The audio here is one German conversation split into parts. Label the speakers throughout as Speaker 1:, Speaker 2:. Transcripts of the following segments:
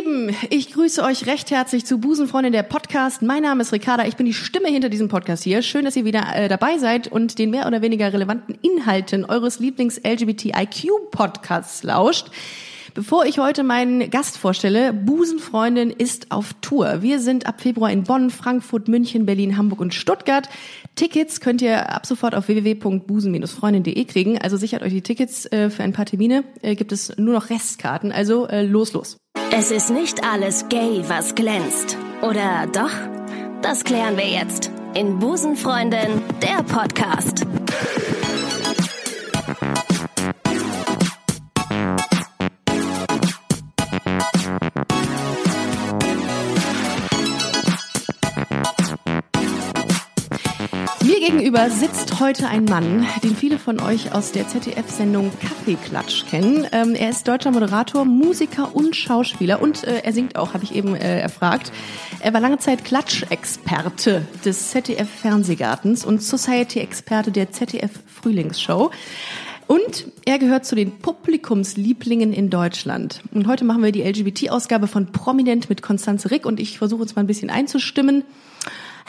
Speaker 1: Lieben, ich grüße euch recht herzlich zu Busenfreundin der Podcast. Mein Name ist Ricarda, ich bin die Stimme hinter diesem Podcast hier. Schön, dass ihr wieder äh, dabei seid und den mehr oder weniger relevanten Inhalten eures Lieblings-LGBTIQ-Podcasts lauscht. Bevor ich heute meinen Gast vorstelle, Busenfreundin ist auf Tour. Wir sind ab Februar in Bonn, Frankfurt, München, Berlin, Hamburg und Stuttgart. Tickets könnt ihr ab sofort auf www.busen-freundin.de kriegen. Also sichert euch die Tickets äh, für ein paar Termine. Äh, gibt es nur noch Restkarten. Also äh, los, los.
Speaker 2: Es ist nicht alles gay, was glänzt. Oder doch? Das klären wir jetzt in Busenfreundin, der Podcast.
Speaker 1: Gegenüber sitzt heute ein Mann, den viele von euch aus der ZDF-Sendung Kaffeeklatsch kennen. Ähm, er ist deutscher Moderator, Musiker und Schauspieler und äh, er singt auch, habe ich eben äh, erfragt. Er war lange Zeit Klatschexperte des ZDF-Fernsehgartens und Society-Experte der ZDF-Frühlingsshow. Und er gehört zu den Publikumslieblingen in Deutschland. Und heute machen wir die LGBT-Ausgabe von Prominent mit Konstanze Rick und ich versuche uns mal ein bisschen einzustimmen.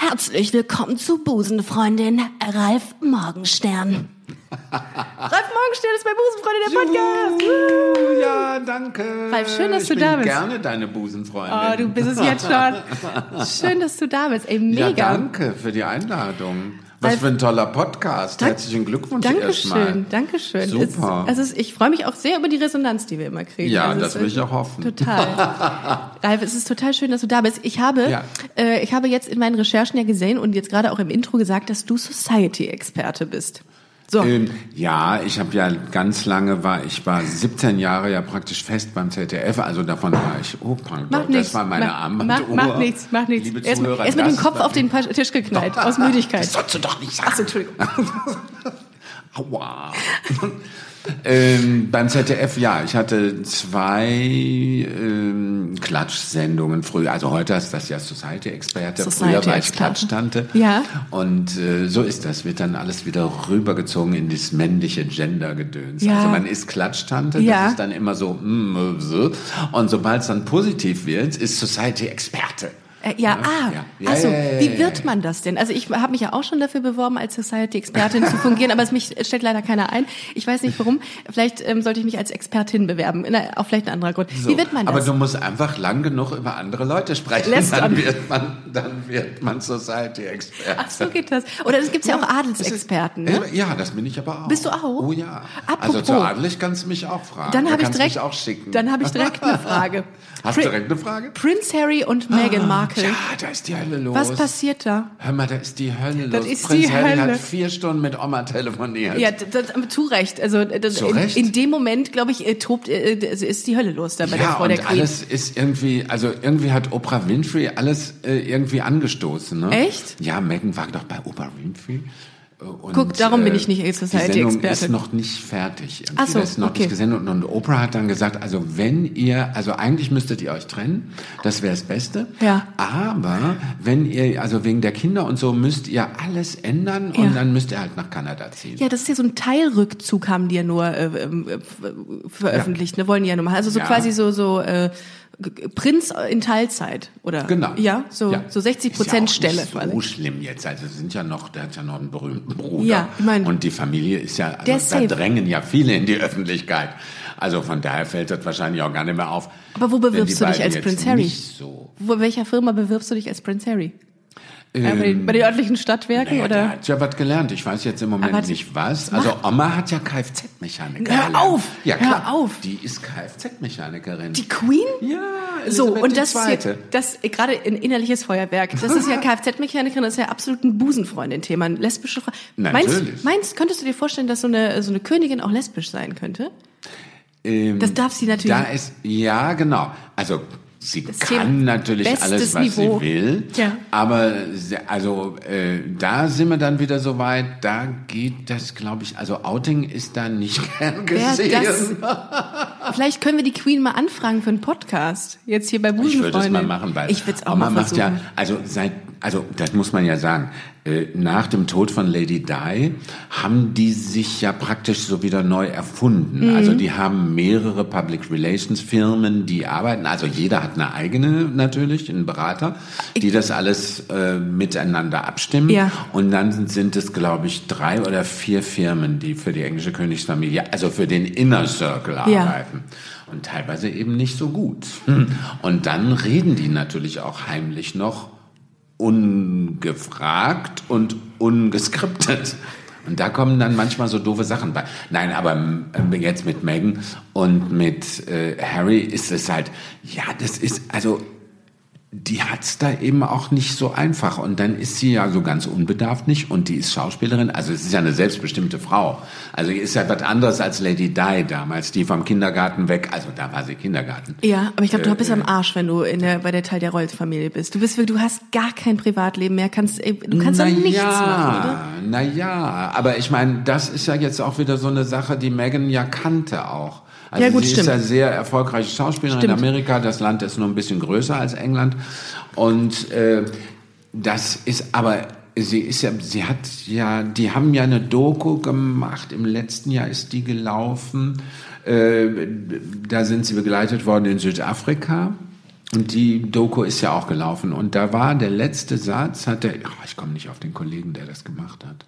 Speaker 1: Herzlich willkommen zu Busenfreundin Ralf Morgenstern. Ralf Morgenstern ist bei Busenfreundin der Podcast.
Speaker 3: Juhu, Ja, danke.
Speaker 1: Ralf, schön, dass
Speaker 3: ich
Speaker 1: du
Speaker 3: bin
Speaker 1: da bist.
Speaker 3: gerne deine Busenfreundin.
Speaker 1: Oh, du bist es jetzt schon. Schön, dass du da bist. Ey, mega.
Speaker 3: Ja, danke für die Einladung. Was
Speaker 1: Ralf-
Speaker 3: für ein toller Podcast.
Speaker 1: Dank-
Speaker 3: Herzlichen Glückwunsch erstmal.
Speaker 1: Dankeschön, Dankeschön.
Speaker 3: Super.
Speaker 1: Es, ist, ich freue mich auch sehr über die Resonanz, die wir immer kriegen.
Speaker 3: Ja,
Speaker 1: Also
Speaker 3: das will ich auch hoffen.
Speaker 1: Total. Ralf, es ist total schön, dass du da bist. Ich habe,
Speaker 3: Ja.
Speaker 1: äh, ich habe jetzt in meinen Recherchen ja gesehen und jetzt gerade auch im Intro gesagt, dass du Society-Experte bist. So.
Speaker 3: Ähm, ja, ich habe ja ganz lange war ich war 17 Jahre ja praktisch fest beim ZDF, also davon war ich oh pardon,
Speaker 1: Mach
Speaker 3: das
Speaker 1: nichts.
Speaker 3: war meine
Speaker 1: mach,
Speaker 3: Armbanduhr.
Speaker 1: mach, mach nichts, mach nichts.
Speaker 3: Liebe
Speaker 1: Erst,
Speaker 3: Zuhörer,
Speaker 1: erst mit dem Kopf auf den Tisch geknallt, aus Müdigkeit.
Speaker 3: Das sollst du doch nicht sagen.
Speaker 1: Achso, Entschuldigung.
Speaker 3: Aua. ähm, beim ZDF, ja, ich hatte zwei ähm, Klatschsendungen früher. Also heute ist das ja Society-Experte. Früher war ich. Klatschtante.
Speaker 1: Ja.
Speaker 3: Und äh, so ist das. Wird dann alles wieder rübergezogen in das männliche Gender-Gedöns.
Speaker 1: Ja.
Speaker 3: Also man ist Klatschtante,
Speaker 1: Ja.
Speaker 3: das ist dann immer so. Mm, so. Und sobald es dann positiv wird, ist Society-Experte.
Speaker 1: Äh, ja, ah,
Speaker 3: Ja. Ja,
Speaker 1: also
Speaker 3: ja, ja,
Speaker 1: wie
Speaker 3: ja,
Speaker 1: wird
Speaker 3: ja.
Speaker 1: man das denn? Also ich habe mich ja auch schon dafür beworben, als Society-Expertin zu fungieren, aber es mich stellt leider keiner ein. Ich weiß nicht warum. Vielleicht ähm, sollte ich mich als Expertin bewerben. Na, auch vielleicht ein anderer Grund.
Speaker 3: So.
Speaker 1: Wie wird man das?
Speaker 3: Aber du musst einfach lang genug über andere Leute sprechen,
Speaker 1: Lästern.
Speaker 3: dann wird man, dann wird man Society-Experte.
Speaker 1: Ach, so geht das. Oder es gibt ja auch Adelsexperten, ne?
Speaker 3: Ja, das bin ich aber auch.
Speaker 1: Bist du auch?
Speaker 3: Oh ja.
Speaker 1: Apropos.
Speaker 3: Also zu adelig kannst du mich auch fragen.
Speaker 1: Dann
Speaker 3: Da
Speaker 1: habe ich
Speaker 3: kannst du
Speaker 1: direkt,
Speaker 3: mich auch schicken.
Speaker 1: dann habe ich direkt eine Frage.
Speaker 3: Hast du direkt eine Frage?
Speaker 1: Prince Harry und Meghan Markle.
Speaker 3: Ja, da ist die Hölle los.
Speaker 1: Was passiert da?
Speaker 3: Hör mal, da ist die Hölle
Speaker 1: Das
Speaker 3: los.
Speaker 1: ist
Speaker 3: Prinz
Speaker 1: die
Speaker 3: Harry
Speaker 1: Hölle.
Speaker 3: hat vier Stunden mit Oma telefoniert.
Speaker 1: Ja, das, zu Recht. Also das,
Speaker 3: Zu
Speaker 1: in,
Speaker 3: Recht?
Speaker 1: in dem Moment, glaube ich, äh, tobt, äh, also ist die Hölle los da bei der
Speaker 3: Ja,
Speaker 1: Frau
Speaker 3: und
Speaker 1: der Queen.
Speaker 3: alles ist irgendwie, also irgendwie hat Oprah Winfrey alles äh, irgendwie angestoßen. Ne?
Speaker 1: Echt?
Speaker 3: Ja, Megan war doch bei Oprah Winfrey. Äh, Und,
Speaker 1: Guck, darum bin ich nicht
Speaker 3: Die
Speaker 1: Society-Expertin.
Speaker 3: Sendung ist noch nicht fertig.
Speaker 1: Ach so,
Speaker 3: ist noch
Speaker 1: okay.
Speaker 3: nicht gesendet. Und, Oprah hat dann gesagt, also wenn ihr, also eigentlich müsstet ihr euch trennen, das wäre das Beste.
Speaker 1: Ja.
Speaker 3: Aber wenn ihr, also wegen der Kinder und so, müsst ihr alles ändern und
Speaker 1: Ja.
Speaker 3: dann müsst ihr halt nach Kanada ziehen.
Speaker 1: Ja, das ist ja so ein Teilrückzug, haben die ja nur äh, äh, f- veröffentlicht, ne? Wollen die ja nur machen. Also so
Speaker 3: Ja.
Speaker 1: quasi so so äh, Prinz in Teilzeit, oder?
Speaker 3: Genau.
Speaker 1: Ja, so
Speaker 3: Ja.
Speaker 1: so 60
Speaker 3: Ist ja
Speaker 1: Prozent Stelle
Speaker 3: nicht
Speaker 1: quasi.
Speaker 3: so schlimm jetzt. Also sind ja noch, der hat ja noch einen berühmten Bruder.
Speaker 1: Ja, ich mein-
Speaker 3: und die Familie ist ja, also da
Speaker 1: safe.
Speaker 3: drängen ja viele in die Öffentlichkeit. Also von daher fällt das wahrscheinlich auch gar nicht mehr auf.
Speaker 1: Aber wo bewirbst du dich als Prince Harry?
Speaker 3: Nicht so.
Speaker 1: Wo, welcher Firma bewirbst du dich als Prince Harry? Äh, bei, den, bei den örtlichen Stadtwerken
Speaker 3: Naja, der
Speaker 1: oder?
Speaker 3: hat ja was gelernt. Ich weiß jetzt im Moment
Speaker 1: Aber
Speaker 3: nicht was. Also Oma hat ja Kfz-Mechaniker.
Speaker 1: Hör
Speaker 3: gelernt.
Speaker 1: auf!
Speaker 3: Ja
Speaker 1: Hör
Speaker 3: klar.
Speaker 1: auf!
Speaker 3: Die ist Kfz-Mechanikerin.
Speaker 1: Die Queen?
Speaker 3: Ja,
Speaker 1: So, und das ist ja, das äh, gerade ein innerliches Feuerwerk. Das ist ja Kfz-Mechanikerin, das ist ja absolut ein Busenfreundin-Thema, ein lesbische Frau. Meinst,
Speaker 3: Natürlich.
Speaker 1: meinst, könntest du dir vorstellen, dass so eine, so eine Königin auch lesbisch sein könnte?
Speaker 3: Ähm,
Speaker 1: Das darf sie natürlich.
Speaker 3: Da ist, ja, genau. Also, sie
Speaker 1: Das
Speaker 3: kann natürlich alles, was
Speaker 1: Niveau.
Speaker 3: sie will.
Speaker 1: Ja.
Speaker 3: Aber, also, äh, da sind wir dann wieder so weit, da geht das, glaube ich, also Outing ist da nicht gern gesehen.
Speaker 1: das, vielleicht können wir die Queen mal anfragen für einen Podcast. Jetzt hier bei
Speaker 3: Ich
Speaker 1: Busenfreundin.
Speaker 3: würde es mal machen, weil
Speaker 1: Ich würde es auch
Speaker 3: Oma
Speaker 1: mal
Speaker 3: macht ja, also seit, also das muss man ja sagen. Äh, nach dem Tod von Lady Di haben die sich ja praktisch so wieder neu erfunden.
Speaker 1: Mhm.
Speaker 3: Also die haben mehrere Public Relations Firmen, die arbeiten. Also jeder hat eine eigene natürlich, einen Berater, die das alles äh, miteinander abstimmen.
Speaker 1: Ja.
Speaker 3: Und dann sind es, glaube ich, drei oder vier Firmen, die für die englische Königsfamilie, also für den Inner Circle
Speaker 1: Ja.
Speaker 3: arbeiten. Und teilweise eben nicht so gut. Und dann reden die natürlich auch heimlich noch ungefragt und ungeskriptet. Und da kommen dann manchmal so doofe Sachen bei. Nein, aber ähm, jetzt mit Meghan und mit äh, Harry ist es halt, ja, das ist, also die hat's da eben auch nicht so einfach. Und dann ist sie ja so ganz unbedarft nicht und die ist Schauspielerin. Also es ist ja eine selbstbestimmte Frau. Also ist ja was anderes als Lady Di damals, die vom Kindergarten weg, also da war sie Kindergarten.
Speaker 1: Ja, aber ich glaube, du bist
Speaker 3: Äh,
Speaker 1: am Arsch, wenn du in der, bei der Teil der Rolls-Familie bist. Du bist, du hast gar kein Privatleben mehr, kannst, ey, du kannst dann nichts
Speaker 3: ja,
Speaker 1: machen, oder?
Speaker 3: Na ja, aber ich meine, das ist ja jetzt auch wieder so eine Sache, die Megan ja kannte auch. Also
Speaker 1: Ja, gut,
Speaker 3: sie
Speaker 1: stimmt.
Speaker 3: ist ja sehr erfolgreiche Schauspielerin
Speaker 1: Stimmt.
Speaker 3: in Amerika. Das Land ist nur ein bisschen größer als England. Und äh, das ist aber sie ist ja, sie hat ja, die haben ja eine Doku gemacht. Im letzten Jahr ist die gelaufen. Äh, da sind sie begleitet worden in Südafrika. Und die Doku ist ja auch gelaufen. Und da war der letzte Satz, hat der, ach, ich komme nicht auf den Kollegen, der das gemacht hat.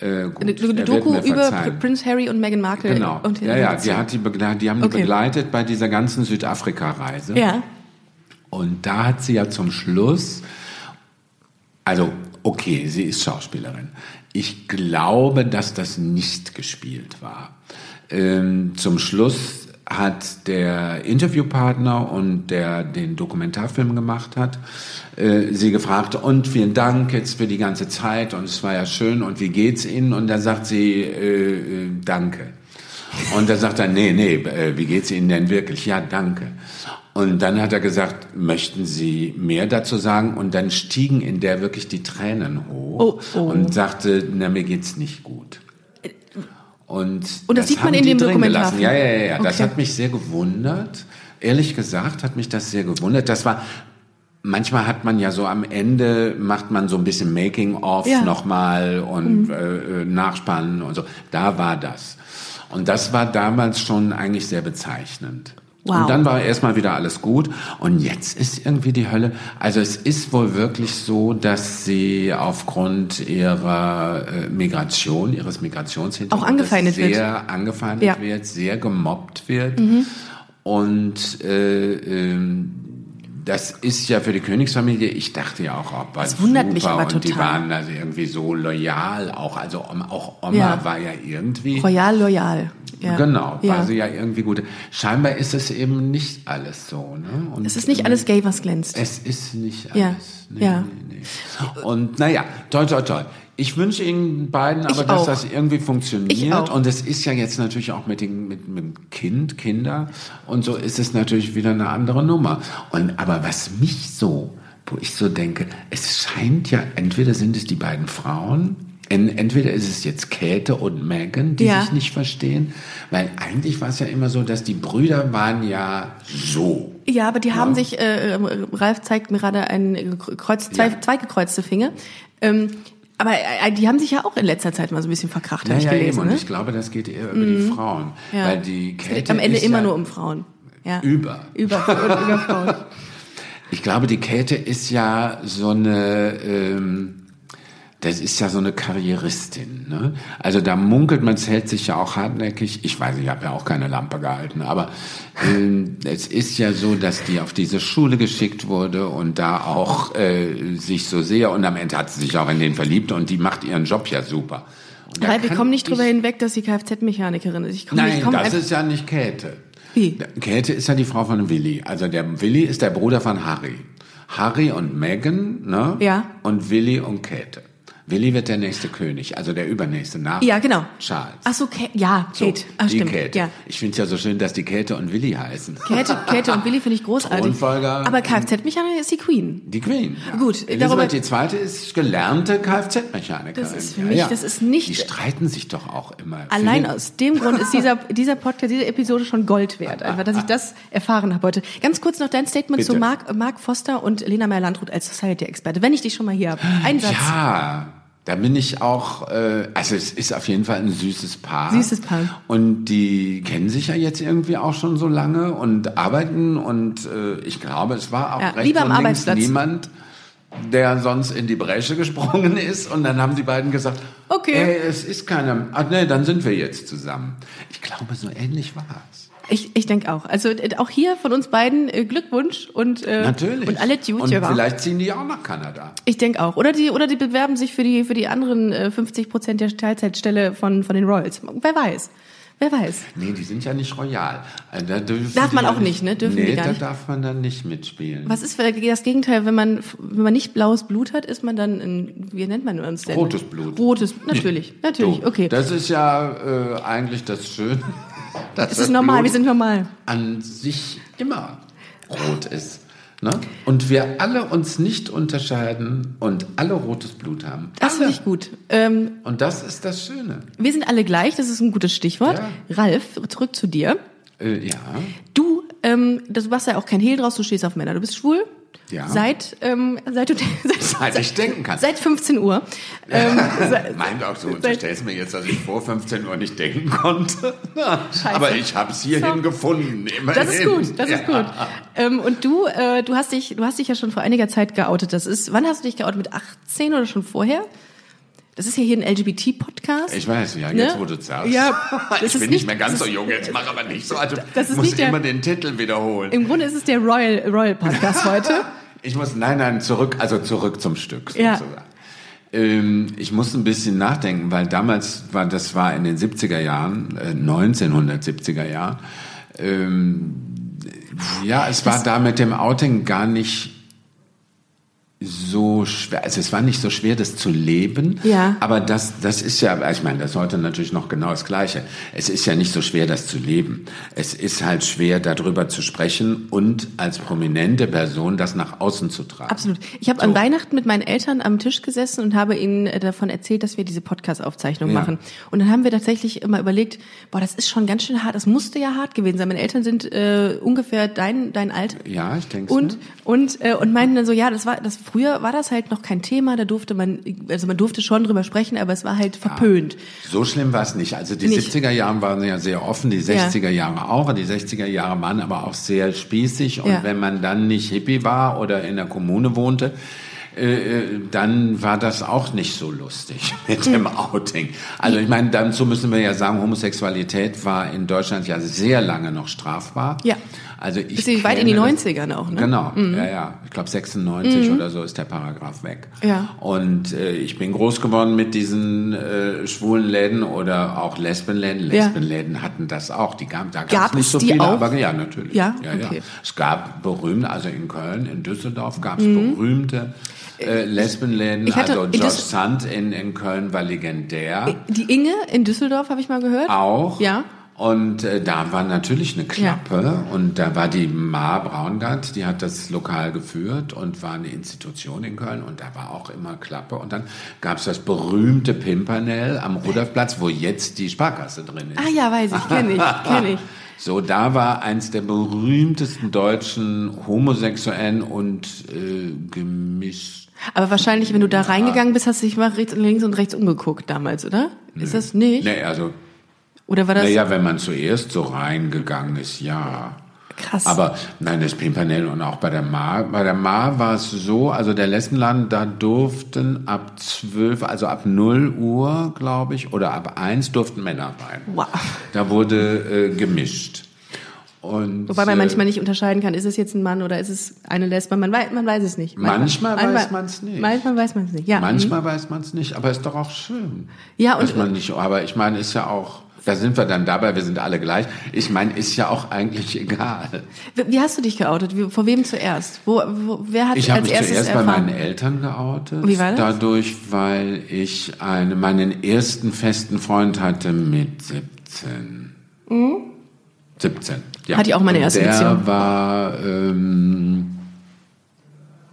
Speaker 3: Äh, gut,
Speaker 1: Eine, eine Doku über. Prince Harry und Meghan Markle.
Speaker 3: Genau.
Speaker 1: Und
Speaker 3: ja, ja, die, hat die, die haben die
Speaker 1: Okay.
Speaker 3: begleitet bei dieser ganzen Südafrika-Reise.
Speaker 1: Ja.
Speaker 3: Und da hat sie ja zum Schluss, also okay, sie ist Schauspielerin. Ich glaube, dass das nicht gespielt war. Ähm, zum Schluss hat der Interviewpartner und der den Dokumentarfilm gemacht hat, äh, sie gefragt, und vielen Dank jetzt für die ganze Zeit und es war ja schön und wie geht's Ihnen? Und da sagt sie, äh, äh, danke. Und da sagt er, nee, nee, äh, wie geht's Ihnen denn wirklich? Ja, danke. Und dann hat er gesagt, möchten Sie mehr dazu sagen? Und dann stiegen in der wirklich die Tränen hoch
Speaker 1: Oh, oh.
Speaker 3: und sagte, na, mir geht's nicht gut. Und,
Speaker 1: Und das sieht man in dem
Speaker 3: gelassen. Ja, ja, ja, ja. Das
Speaker 1: Okay.
Speaker 3: hat mich sehr gewundert. Ehrlich gesagt hat mich das sehr gewundert. Das war, manchmal hat man ja so am Ende, macht man so ein bisschen Making-of
Speaker 1: Ja. Mhm.
Speaker 3: nochmal und äh, äh, Nachspannen und so. Da war das. Und das war damals schon eigentlich sehr bezeichnend.
Speaker 1: Wow.
Speaker 3: Und dann war erstmal wieder alles gut. Und jetzt ist irgendwie die Hölle. Also es ist wohl wirklich so, dass sie aufgrund ihrer äh, Migration, ihres Migrationshintergrunds
Speaker 1: Auch angefeindet
Speaker 3: sehr
Speaker 1: wird.
Speaker 3: angefeindet
Speaker 1: Ja.
Speaker 3: wird, sehr gemobbt wird.
Speaker 1: Mhm.
Speaker 3: Und äh, ähm, das ist ja für die Königsfamilie, ich dachte ja auch, oh,
Speaker 1: Das wundert
Speaker 3: super.
Speaker 1: mich aber
Speaker 3: und die
Speaker 1: total.
Speaker 3: waren also irgendwie so loyal auch. Also auch Oma
Speaker 1: Ja.
Speaker 3: war ja irgendwie...
Speaker 1: Royal, loyal. Ja.
Speaker 3: Genau, war
Speaker 1: ja.
Speaker 3: sie ja irgendwie gut. Scheinbar ist es eben nicht alles so. Ne? Und
Speaker 1: Es ist nicht alles gay, was glänzt.
Speaker 3: Es ist nicht
Speaker 1: Ja,
Speaker 3: alles. Nee,
Speaker 1: ja.
Speaker 3: Nee, nee. Und naja, toll, toll, toll. Ich wünsche Ihnen beiden aber, dass das irgendwie funktioniert. Und es ist ja jetzt natürlich auch mit, den, mit, mit dem Kind, Kinder. Und so ist es natürlich wieder eine andere Nummer. Und aber was mich so, wo ich so denke, es scheint ja, entweder sind es die beiden Frauen, en- entweder ist es jetzt Käthe und Megan, die
Speaker 1: Ja.
Speaker 3: sich nicht verstehen. Weil eigentlich war es ja immer so, dass die Brüder waren ja so.
Speaker 1: Ja, aber die haben sich, äh, Ralf zeigt mir gerade ein Kreuz, zwei,
Speaker 3: Ja.
Speaker 1: zwei gekreuzte Finger. Ähm, aber äh, die haben sich ja auch in letzter Zeit mal so ein bisschen verkracht,
Speaker 3: Ja,
Speaker 1: habe ich gelesen.
Speaker 3: eben. Und
Speaker 1: Ne?
Speaker 3: ich glaube, das geht eher über die Frauen.
Speaker 1: Ja.
Speaker 3: Weil die
Speaker 1: Es geht
Speaker 3: Käthe
Speaker 1: am Ende immer
Speaker 3: ja
Speaker 1: nur um Frauen. Ja.
Speaker 3: über.
Speaker 1: Über, über Frauen.
Speaker 3: Ich glaube, die Käthe ist ja so eine, ähm, das ist ja so eine Karrieristin. Ne? Also da munkelt man, es hält sich ja auch hartnäckig. Ich weiß, ich habe ja auch keine Lampe gehalten, aber ähm, es ist ja so, dass die auf diese Schule geschickt wurde und da auch äh, sich so sehr und am Ende hat sie sich auch in den verliebt und die macht ihren Job ja super.
Speaker 1: Ralf, wir kommen nicht
Speaker 3: ich-
Speaker 1: drüber hinweg, dass sie Kfz-Mechanikerin ist. Ich komm,
Speaker 3: Nein, das ist ja nicht Käthe.
Speaker 1: Wie?
Speaker 3: Käthe ist ja die Frau von Willi. Also der Willi ist der Bruder von Harry. Harry und Meghan, ne?
Speaker 1: Ja.
Speaker 3: Und Willi und Käthe. Willi wird der nächste König, also der übernächste nach
Speaker 1: Ja, genau.
Speaker 3: Charles.
Speaker 1: Ach so, Ka ja,
Speaker 3: So,
Speaker 1: Kate. Ach,
Speaker 3: die
Speaker 1: stimmt.
Speaker 3: Käthe.
Speaker 1: Ja.
Speaker 3: Ich finde es ja so schön, dass die Käthe und Willi heißen.
Speaker 1: Käthe, Käthe und Willi finde ich großartig.
Speaker 3: Thronfolger.
Speaker 1: Aber Kfz-Mechanik ist die Queen.
Speaker 3: Die Queen. Ja.
Speaker 1: Gut,
Speaker 3: Elisabeth
Speaker 1: darüber-
Speaker 3: die zweite ist gelernte Kfz-Mechanikerin.
Speaker 1: Das ist für mich- das ist nicht-
Speaker 3: Die streiten sich doch auch immer.
Speaker 1: Allein aus dem Grund ist dieser, dieser Podcast, diese Episode schon Gold wert. Einfach, dass ich das erfahren habe heute. Ganz kurz noch dein Statement
Speaker 3: Bitte.
Speaker 1: zu Mark, Mark Foster und Lena Meyer-Landrut als Society-Experte. Wenn ich dich schon mal hier habe. Ein Satz.
Speaker 3: Ja, da bin ich auch, äh, also es ist auf jeden Fall ein süßes Paar.
Speaker 1: Süßes Paar.
Speaker 3: Und die kennen sich ja jetzt irgendwie auch schon so lange und arbeiten und äh, ich glaube, es war auch
Speaker 1: Ja,
Speaker 3: recht
Speaker 1: Liebe am
Speaker 3: von links niemand, der sonst in die Bresche gesprungen ist und dann haben die beiden gesagt,
Speaker 1: Okay.
Speaker 3: ey, es ist keiner, ach nee, dann sind wir jetzt zusammen. Ich glaube, so ähnlich war es.
Speaker 1: Ich, ich denke auch. Also äh, auch hier von uns beiden äh, Glückwunsch und, äh,
Speaker 3: Natürlich.
Speaker 1: und alle Dude.
Speaker 3: Und vielleicht ziehen die auch nach Kanada.
Speaker 1: Ich denke auch. Oder die, oder die bewerben sich für die, für die anderen äh, 50 Prozent der Teilzeitstelle von, von den Royals. Wer weiß. Wer weiß.
Speaker 3: Nee, die sind ja nicht royal. Also Da
Speaker 1: Darf man auch nicht, ne? Dürfen
Speaker 3: nee,
Speaker 1: die gar
Speaker 3: da
Speaker 1: nicht.
Speaker 3: darf man dann nicht mitspielen.
Speaker 1: Was ist das Gegenteil, wenn man, wenn man nicht blaues Blut hat, ist man dann ein, wie nennt man uns denn?
Speaker 3: Rotes Blut.
Speaker 1: Rotes, natürlich, natürlich,
Speaker 3: So,
Speaker 1: okay.
Speaker 3: Das ist ja äh, eigentlich das Schöne.
Speaker 1: Das ist normal,
Speaker 3: Blut
Speaker 1: wir sind normal.
Speaker 3: an sich immer rot ist. Ne? Und wir alle uns nicht unterscheiden und alle rotes Blut haben.
Speaker 1: Das finde ich gut. Ähm,
Speaker 3: Und das ist das Schöne.
Speaker 1: wir sind alle gleich, das ist ein gutes Stichwort.
Speaker 3: Ja.
Speaker 1: Ralf, zurück zu dir.
Speaker 3: Äh, ja.
Speaker 1: Du, ähm, du machst ja auch kein Hehl draus, du stehst auf Männer. Du bist schwul.
Speaker 3: Ja.
Speaker 1: Seit, ähm, seit du, seit,
Speaker 3: Seit ich denken kann.
Speaker 1: seit 15 Uhr. Ähm,
Speaker 3: Meint auch so, unterstellst mir jetzt, dass ich vor 15 Uhr nicht denken konnte. Aber ich habe es hierhin
Speaker 1: So.
Speaker 3: gefunden.
Speaker 1: Das ist
Speaker 3: immerhin.
Speaker 1: gut, das ist
Speaker 3: Ja.
Speaker 1: gut. Ähm, und du, äh, du hast dich, du hast dich ja schon vor einiger Zeit geoutet. Das ist, wann hast du dich geoutet? Mit 18 oder schon vorher? Das ist ja hier ein LGBT-Podcast.
Speaker 3: Ich weiß, ja,
Speaker 1: Ne?
Speaker 3: jetzt wo du sagst.
Speaker 1: Ja,
Speaker 3: ich bin nicht
Speaker 1: nicht-
Speaker 3: mehr ganz so jung, jetzt mach aber nicht so. Also,
Speaker 1: Das ist
Speaker 3: muss
Speaker 1: nicht der-
Speaker 3: immer den Titel wiederholen.
Speaker 1: Im Grunde ist es der Royal, Royal Podcast heute.
Speaker 3: Ich muss, nein, nein, zurück, also zurück zum Stück
Speaker 1: Ja.
Speaker 3: sozusagen. Ähm, ich muss ein bisschen nachdenken, weil damals war, das war in den 70er Jahren, äh, 1970er Jahren, ähm, ja, es war da mit dem Outing gar nicht so schwer, also es war nicht so schwer, das zu leben,
Speaker 1: Ja.
Speaker 3: aber das, das ist ja, ich meine, das ist heute natürlich noch genau das Gleiche. Es ist ja nicht so schwer, das zu leben. Es ist halt schwer, darüber zu sprechen und als prominente Person das nach außen zu tragen.
Speaker 1: Absolut. Ich habe an Weihnachten mit meinen Eltern am Tisch gesessen und habe ihnen äh, davon erzählt, dass wir diese Podcast-Aufzeichnung
Speaker 3: Ja.
Speaker 1: machen. Und dann haben wir tatsächlich immer überlegt, boah, das ist schon ganz schön hart. Das musste ja hart gewesen sein. Meine Eltern sind äh, ungefähr dein dein Alter.
Speaker 3: Ja, ich denke
Speaker 1: Und
Speaker 3: ne?
Speaker 1: und äh, und meinten dann so, ja, das war das früher war das halt noch kein Thema. Da durfte man also man durfte schon drüber sprechen, aber es war halt verpönt.
Speaker 3: So schlimm war es nicht. Also die
Speaker 1: Nicht.
Speaker 3: 70er Jahre waren ja sehr offen, die
Speaker 1: Ja.
Speaker 3: 60er Jahre auch. Die 60er Jahre waren aber auch sehr spießig. Und
Speaker 1: Ja.
Speaker 3: wenn man dann nicht Hippie war oder in der Kommune wohnte, äh, äh, dann war das auch nicht so lustig mit
Speaker 1: Hm.
Speaker 3: dem Outing. Also ich meine, dazu müssen wir ja sagen, Homosexualität war in Deutschland ja sehr lange noch strafbar.
Speaker 1: Ja.
Speaker 3: Also ich
Speaker 1: Bis weit in die
Speaker 3: kenne das-
Speaker 1: 90er auch, ne?
Speaker 3: Genau, ja, ja. Ich glaube 96 oder so ist der Paragraph weg.
Speaker 1: Ja.
Speaker 3: Und äh, ich bin groß geworden mit diesen äh, schwulen Läden oder auch Lesbenläden.
Speaker 1: Ja.
Speaker 3: Lesbenläden hatten das auch. Die gab, da
Speaker 1: Gab
Speaker 3: es nicht so viele,
Speaker 1: auch?
Speaker 3: aber ja, natürlich.
Speaker 1: Ja?
Speaker 3: ja,
Speaker 1: Okay.
Speaker 3: ja. Es gab berühmte, also in Köln, in Düsseldorf gab es
Speaker 1: Mhm.
Speaker 3: berühmte äh, Lesbenläden.
Speaker 1: Ich hatte
Speaker 3: also Josh
Speaker 1: Düssel-
Speaker 3: Sand in, in Köln war legendär.
Speaker 1: Die Inge in Düsseldorf habe ich mal gehört.
Speaker 3: Auch.
Speaker 1: Ja.
Speaker 3: Und äh, da war natürlich eine Klappe und da war die Ma Braungart, die hat das Lokal geführt und war eine Institution in Köln und da war auch immer Klappe. Und dann gab es das berühmte Pimpernel am Rudolfplatz, wo jetzt die Sparkasse drin ist.
Speaker 1: Ah ja, weiß ich, kenne ich, kenne ich.
Speaker 3: So, da war eins der berühmtesten deutschen Homosexuellen und äh, gemischt.
Speaker 1: Aber wahrscheinlich, wenn du da reingegangen bist, hast du dich mal rechts, links und rechts umgeguckt damals, oder? Ist das nicht?
Speaker 3: Nee, also,
Speaker 1: Oder war das
Speaker 3: naja, wenn man zuerst so reingegangen ist, ja.
Speaker 1: krass?
Speaker 3: Aber nein, das Pimpernel und auch bei der Mar, bei der Mar war es so, also der Lesbenladen, da durften ab 12, also ab 0 Uhr, glaube ich, oder ab 1 durften Männer rein.
Speaker 1: wow.
Speaker 3: Da wurde äh, gemischt. Und,
Speaker 1: Wobei man
Speaker 3: äh,
Speaker 1: manchmal nicht unterscheiden kann, ist es jetzt ein Mann oder ist es eine Lesbe? Man weiß, man weiß es nicht.
Speaker 3: Manchmal weiß man's nicht.
Speaker 1: Manchmal weiß man es nicht, ja.
Speaker 3: Manchmal weiß man es nicht, aber ist doch auch schön.
Speaker 1: Ja, und-
Speaker 3: dass man nicht, aber ich meine, ist ja auch Da sind wir dann dabei, wir sind alle gleich. Ich meine, ist ja auch eigentlich egal.
Speaker 1: Wie, wie hast du dich geoutet? Wie, vor wem zuerst? Wo, wo, wer hat
Speaker 3: Ich habe
Speaker 1: als
Speaker 3: mich
Speaker 1: erstes
Speaker 3: zuerst bei
Speaker 1: erfahren?
Speaker 3: meinen Eltern geoutet.
Speaker 1: Wie war das?
Speaker 3: Dadurch, weil ich eine, meinen ersten festen Freund hatte mit 17. 17, ja.
Speaker 1: Mhm. Hatte ich auch meine
Speaker 3: Und
Speaker 1: erste
Speaker 3: der
Speaker 1: Beziehung.
Speaker 3: war ähm,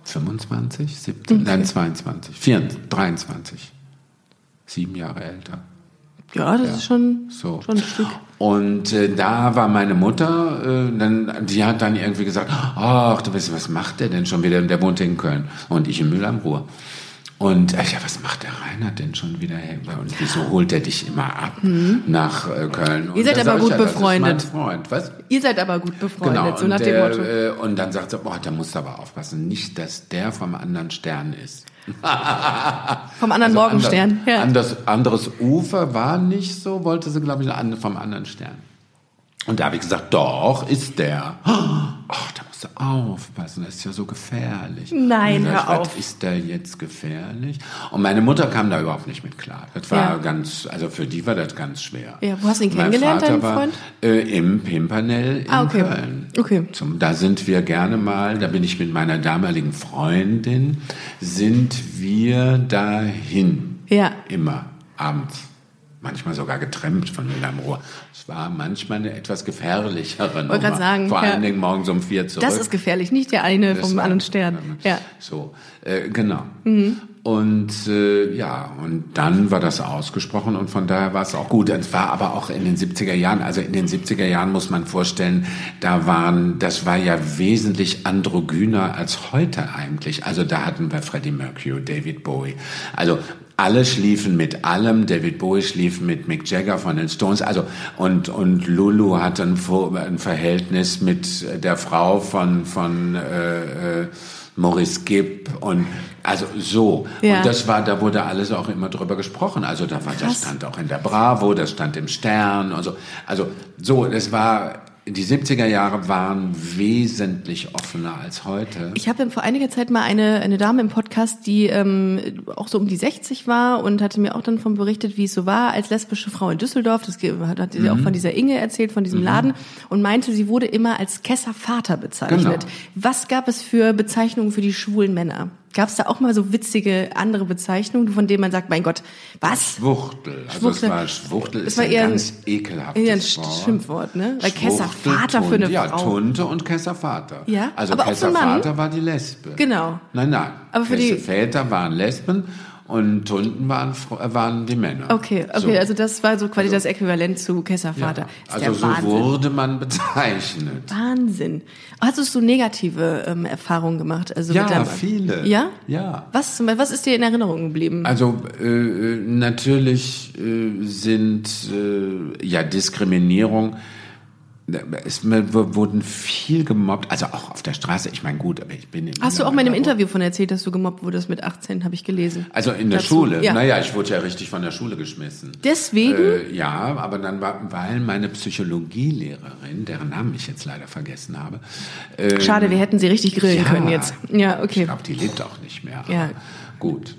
Speaker 3: 25, 17, nein 22, 24, 23. Sieben Jahre älter.
Speaker 1: Ja, das ist schon,
Speaker 3: So.
Speaker 1: schon ein Stück.
Speaker 3: Und äh, da war meine Mutter, äh, dann, die hat dann irgendwie gesagt, ach, du weißt, was macht der denn schon wieder? Der wohnt in Köln und ich in Mühl am Ruhr. Und äh, ja, was macht der Reinhard denn schon wieder? her? Und wieso holt er dich immer ab nach äh, Köln? Und
Speaker 1: Mhm. Ihr seid aber gut
Speaker 3: ja,
Speaker 1: befreundet.
Speaker 3: Freund, was?
Speaker 1: Ihr seid aber gut befreundet,
Speaker 3: Genau.
Speaker 1: so
Speaker 3: und,
Speaker 1: nach dem
Speaker 3: der,
Speaker 1: Motto.
Speaker 3: Äh, und dann sagt sie, boah, da musst du aber aufpassen, nicht, dass der vom anderen Stern ist.
Speaker 1: Vom anderen
Speaker 3: Also
Speaker 1: Morgenstern.
Speaker 3: Anders,
Speaker 1: Ja.
Speaker 3: anders, anderes Ufer war nicht so, wollte sie, glaube ich, vom anderen Stern. Und da habe ich gesagt, doch, ist der. Ach, da musst aufpassen, das ist ja so gefährlich.
Speaker 1: Nein,
Speaker 3: da ich,
Speaker 1: hör
Speaker 3: was
Speaker 1: auf.
Speaker 3: Ist der jetzt gefährlich? Und meine Mutter kam da überhaupt nicht mit klar. Das war
Speaker 1: Ja.
Speaker 3: ganz, also für die war das ganz schwer.
Speaker 1: Ja, wo hast du ihn
Speaker 3: Mein
Speaker 1: kennengelernt,
Speaker 3: Vater
Speaker 1: deinen
Speaker 3: war,
Speaker 1: Freund?
Speaker 3: Äh, Im Pimpernell in
Speaker 1: Ah, okay.
Speaker 3: Köln.
Speaker 1: Okay.
Speaker 3: Zum, da sind wir gerne mal, da bin ich mit meiner damaligen Freundin, sind wir dahin.
Speaker 1: Ja.
Speaker 3: Immer abends. Manchmal sogar getrennt von am Ruhr. Es war manchmal eine etwas gefährlichere Nummer.
Speaker 1: grad sagen,
Speaker 3: Vor
Speaker 1: ja.
Speaker 3: allen Dingen morgens um vier zurück.
Speaker 1: Das ist gefährlich, nicht der eine
Speaker 3: Das
Speaker 1: vom anderen Stern. Ja.
Speaker 3: So, äh, genau. Und äh, ja, und dann war das ausgesprochen und von daher war es auch gut. Es war aber auch in den 70er Jahren, also in den 70er Jahren muss man vorstellen, da waren, das war ja wesentlich androgyner als heute eigentlich. Also da hatten wir Freddie Mercury, David Bowie. Also alle schliefen mit allem. David Bowie schlief mit Mick Jagger von den Stones. Also und und Lulu hatte ein, ein Verhältnis mit der Frau von von äh, Maurice Gibb und also so.
Speaker 1: Ja.
Speaker 3: Und das war, da wurde alles auch immer drüber gesprochen. Also da war, das stand auch in der Bravo, das stand im Stern und so. Also so, das war, die 70er Jahre waren wesentlich offener als heute.
Speaker 1: Ich habe vor einiger Zeit mal eine, eine Dame im Podcast, die ähm, auch so um die 60 war und hatte mir auch dann von berichtet, wie es so war als lesbische Frau in Düsseldorf. Das hat, hat sie
Speaker 3: Mhm.
Speaker 1: auch von dieser Inge erzählt, von diesem Laden und meinte, sie wurde immer als Kesser-Vater bezeichnet.
Speaker 3: Genau.
Speaker 1: Was gab es für Bezeichnungen für die schwulen Männer? Gab es da auch mal so witzige andere Bezeichnungen, von denen man sagt, mein Gott, was?
Speaker 3: Schwuchtel. Also
Speaker 1: Schwuchtel.
Speaker 3: es war Schwuchtel
Speaker 1: Das
Speaker 3: ist
Speaker 1: war
Speaker 3: ein
Speaker 1: eher ein-
Speaker 3: ganz ekelhaftes
Speaker 1: Eher ein
Speaker 3: Wort.
Speaker 1: Schimpfwort, ne? Weil Kesser-Vater für eine
Speaker 3: Tunte, Ja,
Speaker 1: Frau.
Speaker 3: Tunte und Kesservater.
Speaker 1: Ja,
Speaker 3: Also
Speaker 1: aber?
Speaker 3: Kesservater war die Lesbe.
Speaker 1: Genau.
Speaker 3: Nein, nein.
Speaker 1: Aber für die-
Speaker 3: Väter waren Lesben und Tunten waren, äh, waren die Männer.
Speaker 1: Okay, okay,
Speaker 3: So.
Speaker 1: also das war so quasi das Äquivalent zu Kesser-Vater.
Speaker 3: Ja. Also so
Speaker 1: Wahnsinn.
Speaker 3: wurde man bezeichnet.
Speaker 1: Wahnsinn. Hast du so negative ähm, Erfahrungen gemacht? Also
Speaker 3: Ja,
Speaker 1: deinem-
Speaker 3: viele.
Speaker 1: Ja?
Speaker 3: Ja.
Speaker 1: Was, zum Beispiel, was ist dir in Erinnerung geblieben?
Speaker 3: Also äh, natürlich äh, sind äh, ja Diskriminierung. Es wurden viel gemobbt, also auch auf der Straße. Ich meine, gut, aber ich bin. in
Speaker 1: Hast du auch mal in einem Interview von erzählt, dass du gemobbt wurdest mit 18, habe ich gelesen.
Speaker 3: Also in der
Speaker 1: Dazu.
Speaker 3: Schule.
Speaker 1: Ja.
Speaker 3: Naja, ich wurde ja richtig von der Schule geschmissen.
Speaker 1: Deswegen?
Speaker 3: Äh, ja, aber dann war, weil meine Psychologielehrerin, deren Namen ich jetzt leider vergessen habe. Äh,
Speaker 1: Schade, wir hätten sie richtig grillen
Speaker 3: ja,
Speaker 1: können jetzt. Ja,
Speaker 3: Ich
Speaker 1: okay.
Speaker 3: glaube, die lebt auch nicht mehr.
Speaker 1: Ja.
Speaker 3: Gut.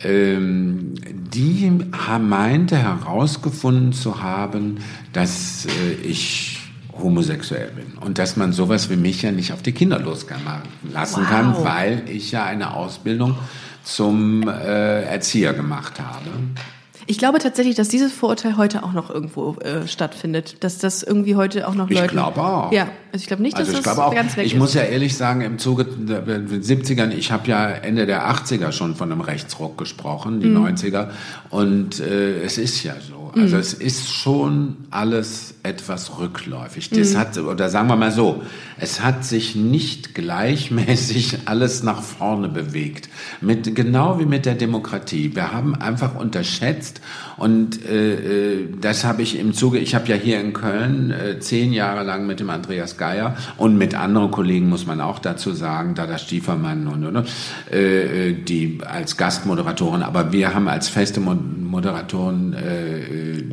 Speaker 3: Ähm, die meinte herausgefunden zu haben, dass äh, ich homosexuell bin und dass man sowas wie mich ja nicht auf die Kinder loslassen
Speaker 1: Wow.
Speaker 3: kann, weil ich ja eine Ausbildung zum äh, Erzieher gemacht habe.
Speaker 1: Ich glaube tatsächlich, dass dieses Vorurteil heute auch noch irgendwo äh, stattfindet. Dass das irgendwie heute auch noch
Speaker 3: Ich
Speaker 1: Leute.
Speaker 3: glaube auch.
Speaker 1: Ja, also ich glaube nicht, dass
Speaker 3: Also ich
Speaker 1: das
Speaker 3: glaube auch,
Speaker 1: ganz weg
Speaker 3: ich
Speaker 1: ist.
Speaker 3: muss ja ehrlich sagen, im Zuge der der 70ern, ich habe ja Ende der 80er schon von einem Rechtsruck gesprochen, die
Speaker 1: Mhm.
Speaker 3: 90er. Und äh, es ist ja so. Also es ist schon alles etwas rückläufig. Das
Speaker 1: Mhm.
Speaker 3: hat, oder sagen wir mal so, es hat sich nicht gleichmäßig alles nach vorne bewegt. Mit, genau wie mit der Demokratie. Wir haben einfach unterschätzt und äh, äh, das habe ich im Zuge, ich habe ja hier in Köln äh, zehn Jahre lang mit dem Andreas Geier und mit anderen Kollegen muss man auch dazu sagen, Dada Stiefermann und, und, und äh, äh, die als Gastmoderatoren, aber wir haben als feste Mo- Moderatoren äh, äh,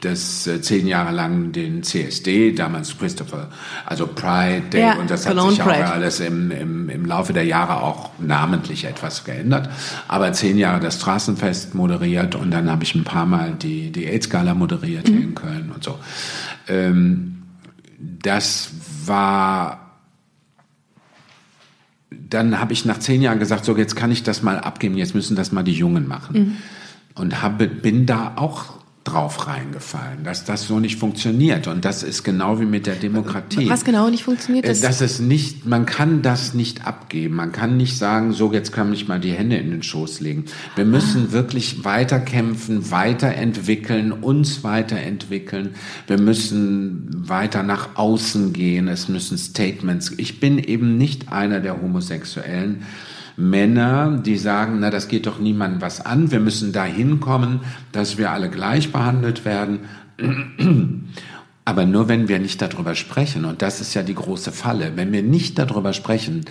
Speaker 3: das äh, zehn Jahre lang den CSD, damals Christopher, also Pride Day,
Speaker 1: Ja,
Speaker 3: und das hat sich auch
Speaker 1: Pride.
Speaker 3: alles im, im, im Laufe der Jahre auch namentlich etwas geändert. Aber zehn Jahre das Straßenfest moderiert und dann habe ich ein paar Mal die, die AIDS-Gala moderiert
Speaker 1: Mhm.
Speaker 3: hier in Köln und so. Ähm, das war dann habe ich nach zehn Jahren gesagt, so jetzt kann ich das mal abgeben, jetzt müssen das mal die Jungen machen. Und habe, bin da auch drauf reingefallen, dass das so nicht funktioniert. Und das ist genau wie mit der Demokratie.
Speaker 1: Was genau nicht funktioniert,
Speaker 3: Äh,
Speaker 1: das-
Speaker 3: Dass es nicht, man kann das nicht abgeben. Man kann nicht sagen, so jetzt kann ich mal die Hände in den Schoß legen. Wir müssen wirklich weiterkämpfen, weiterentwickeln, uns weiterentwickeln. Wir müssen weiter nach außen gehen. Es müssen Statements. Ich bin eben nicht einer der Homosexuellen. Männer, die sagen, na, das geht doch niemandem was an. Wir müssen dahin kommen, dass wir alle gleich behandelt werden. Aber nur wenn wir nicht darüber sprechen, und das ist ja die große Falle, wenn wir nicht darüber sprechen,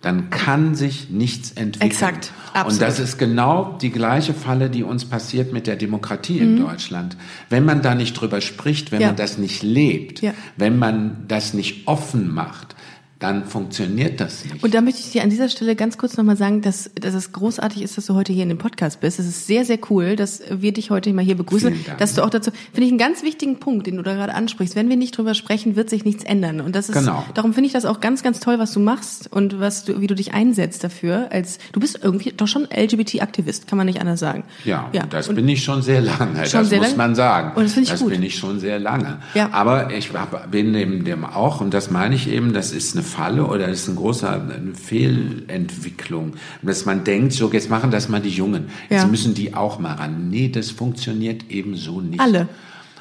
Speaker 3: dann kann sich nichts entwickeln.
Speaker 1: Exakt,
Speaker 3: Und
Speaker 1: absolut.
Speaker 3: das ist genau die gleiche Falle, die uns passiert mit der Demokratie in Deutschland. Wenn man da nicht drüber spricht, wenn
Speaker 1: Mhm. Ja.
Speaker 3: man das nicht lebt,
Speaker 1: Ja.
Speaker 3: wenn man das nicht offen macht, dann funktioniert das nicht.
Speaker 1: Und da möchte ich dir an dieser Stelle ganz kurz nochmal sagen, dass, dass es großartig ist, dass du heute hier in dem Podcast bist. Es ist sehr, sehr cool, dass wir dich heute mal hier begrüßen. Dass du auch dazu, finde ich einen ganz wichtigen Punkt, den du da gerade ansprichst. Wenn wir nicht drüber sprechen, wird sich nichts ändern. Und das ist,
Speaker 3: Genau.
Speaker 1: darum finde ich das auch ganz, ganz toll, was du machst und was du, wie du dich einsetzt dafür. Als, du bist irgendwie doch schon LGBT-Aktivist, kann man nicht anders sagen.
Speaker 3: Ja, das
Speaker 1: und,
Speaker 3: bin ich schon sehr lange,
Speaker 1: Schon
Speaker 3: das
Speaker 1: sehr
Speaker 3: muss
Speaker 1: lange?
Speaker 3: man sagen.
Speaker 1: Und das finde ich gut.
Speaker 3: bin ich schon sehr lange.
Speaker 1: Ja.
Speaker 3: Aber ich bin dem, dem auch, und das meine ich eben, das ist eine Falle oder das ist ein großer eine Fehlentwicklung, dass man denkt, so jetzt machen das mal die Jungen, jetzt
Speaker 1: Ja.
Speaker 3: müssen die auch mal ran. Nee, das funktioniert eben so nicht.
Speaker 1: Alle.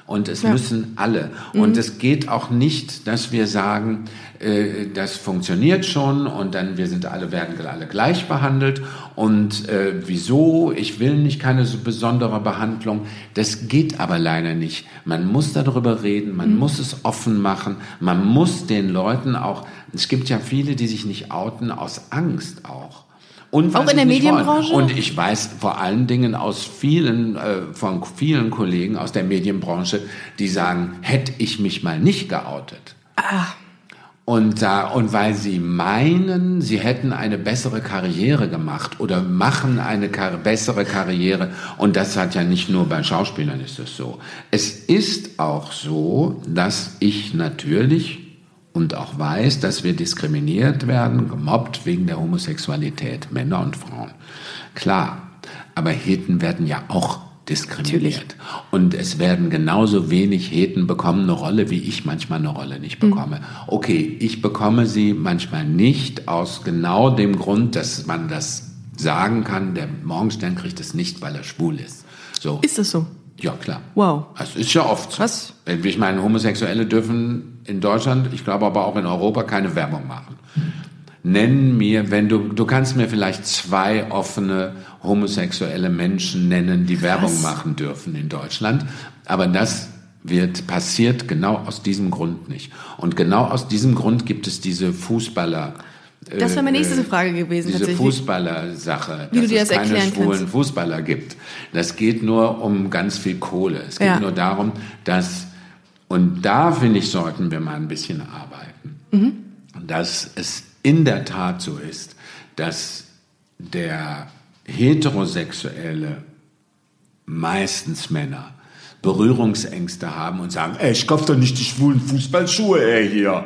Speaker 3: Und es
Speaker 1: Ja. Mhm.
Speaker 3: müssen alle. Und es geht auch nicht, dass wir sagen, äh, das funktioniert schon und dann wir sind alle werden alle gleich behandelt und äh, wieso? Ich will nicht keine so besondere Behandlung. Das geht aber leider nicht. Man muss darüber reden, man
Speaker 1: Mhm.
Speaker 3: muss es offen machen, man muss den Leuten auch. Es gibt ja viele, die sich nicht outen aus Angst auch. Und
Speaker 1: Auch in der
Speaker 3: wollen.
Speaker 1: Medienbranche?
Speaker 3: Und ich weiß vor allen Dingen aus vielen, äh, von vielen Kollegen aus der Medienbranche, die sagen, hätte ich mich mal nicht geoutet. Und, da, und weil sie meinen, sie hätten eine bessere Karriere gemacht oder machen eine kar bessere Karriere. Und das hat ja nicht nur bei Schauspielern ist es so. Es ist auch so, dass ich natürlich und auch weiß, dass wir diskriminiert werden, gemobbt wegen der Homosexualität, Männer und Frauen. Klar, aber Heten werden ja auch diskriminiert. Und es werden genauso wenig Heten bekommen eine Rolle, wie ich manchmal eine Rolle nicht bekomme. Okay, ich bekomme sie manchmal nicht aus genau dem Grund, dass man das sagen kann, der Morgenstern kriegt es nicht, weil er schwul ist. So.
Speaker 1: Ist das so?
Speaker 3: Ja, klar.
Speaker 1: Wow.
Speaker 3: Das ist ja oft so.
Speaker 1: Was?
Speaker 3: Ich meine, Homosexuelle dürfen in Deutschland, ich glaube aber auch in Europa, keine Werbung machen. Nenn mir, wenn du, du kannst mir vielleicht zwei offene homosexuelle Menschen nennen, die Werbung machen dürfen in Deutschland. Aber das wird, passiert genau aus diesem Grund nicht. Und genau aus diesem Grund gibt es diese Fußballer,
Speaker 1: Das wäre meine
Speaker 3: äh,
Speaker 1: nächste Frage gewesen,
Speaker 3: diese. Fußballer-Sache, dass es keine
Speaker 1: erklären
Speaker 3: schwulen
Speaker 1: kannst.
Speaker 3: Fußballer gibt. Das geht nur um ganz viel Kohle. Es geht
Speaker 1: Ja.
Speaker 3: nur darum, dass, und da finde ich, sollten wir mal ein bisschen arbeiten,
Speaker 1: Mhm.
Speaker 3: dass es in der Tat so ist, dass der heterosexuelle, meistens Männer, Berührungsängste haben und sagen, ey, ich kauf doch nicht die schwulen Fußballschuhe, ey, hier.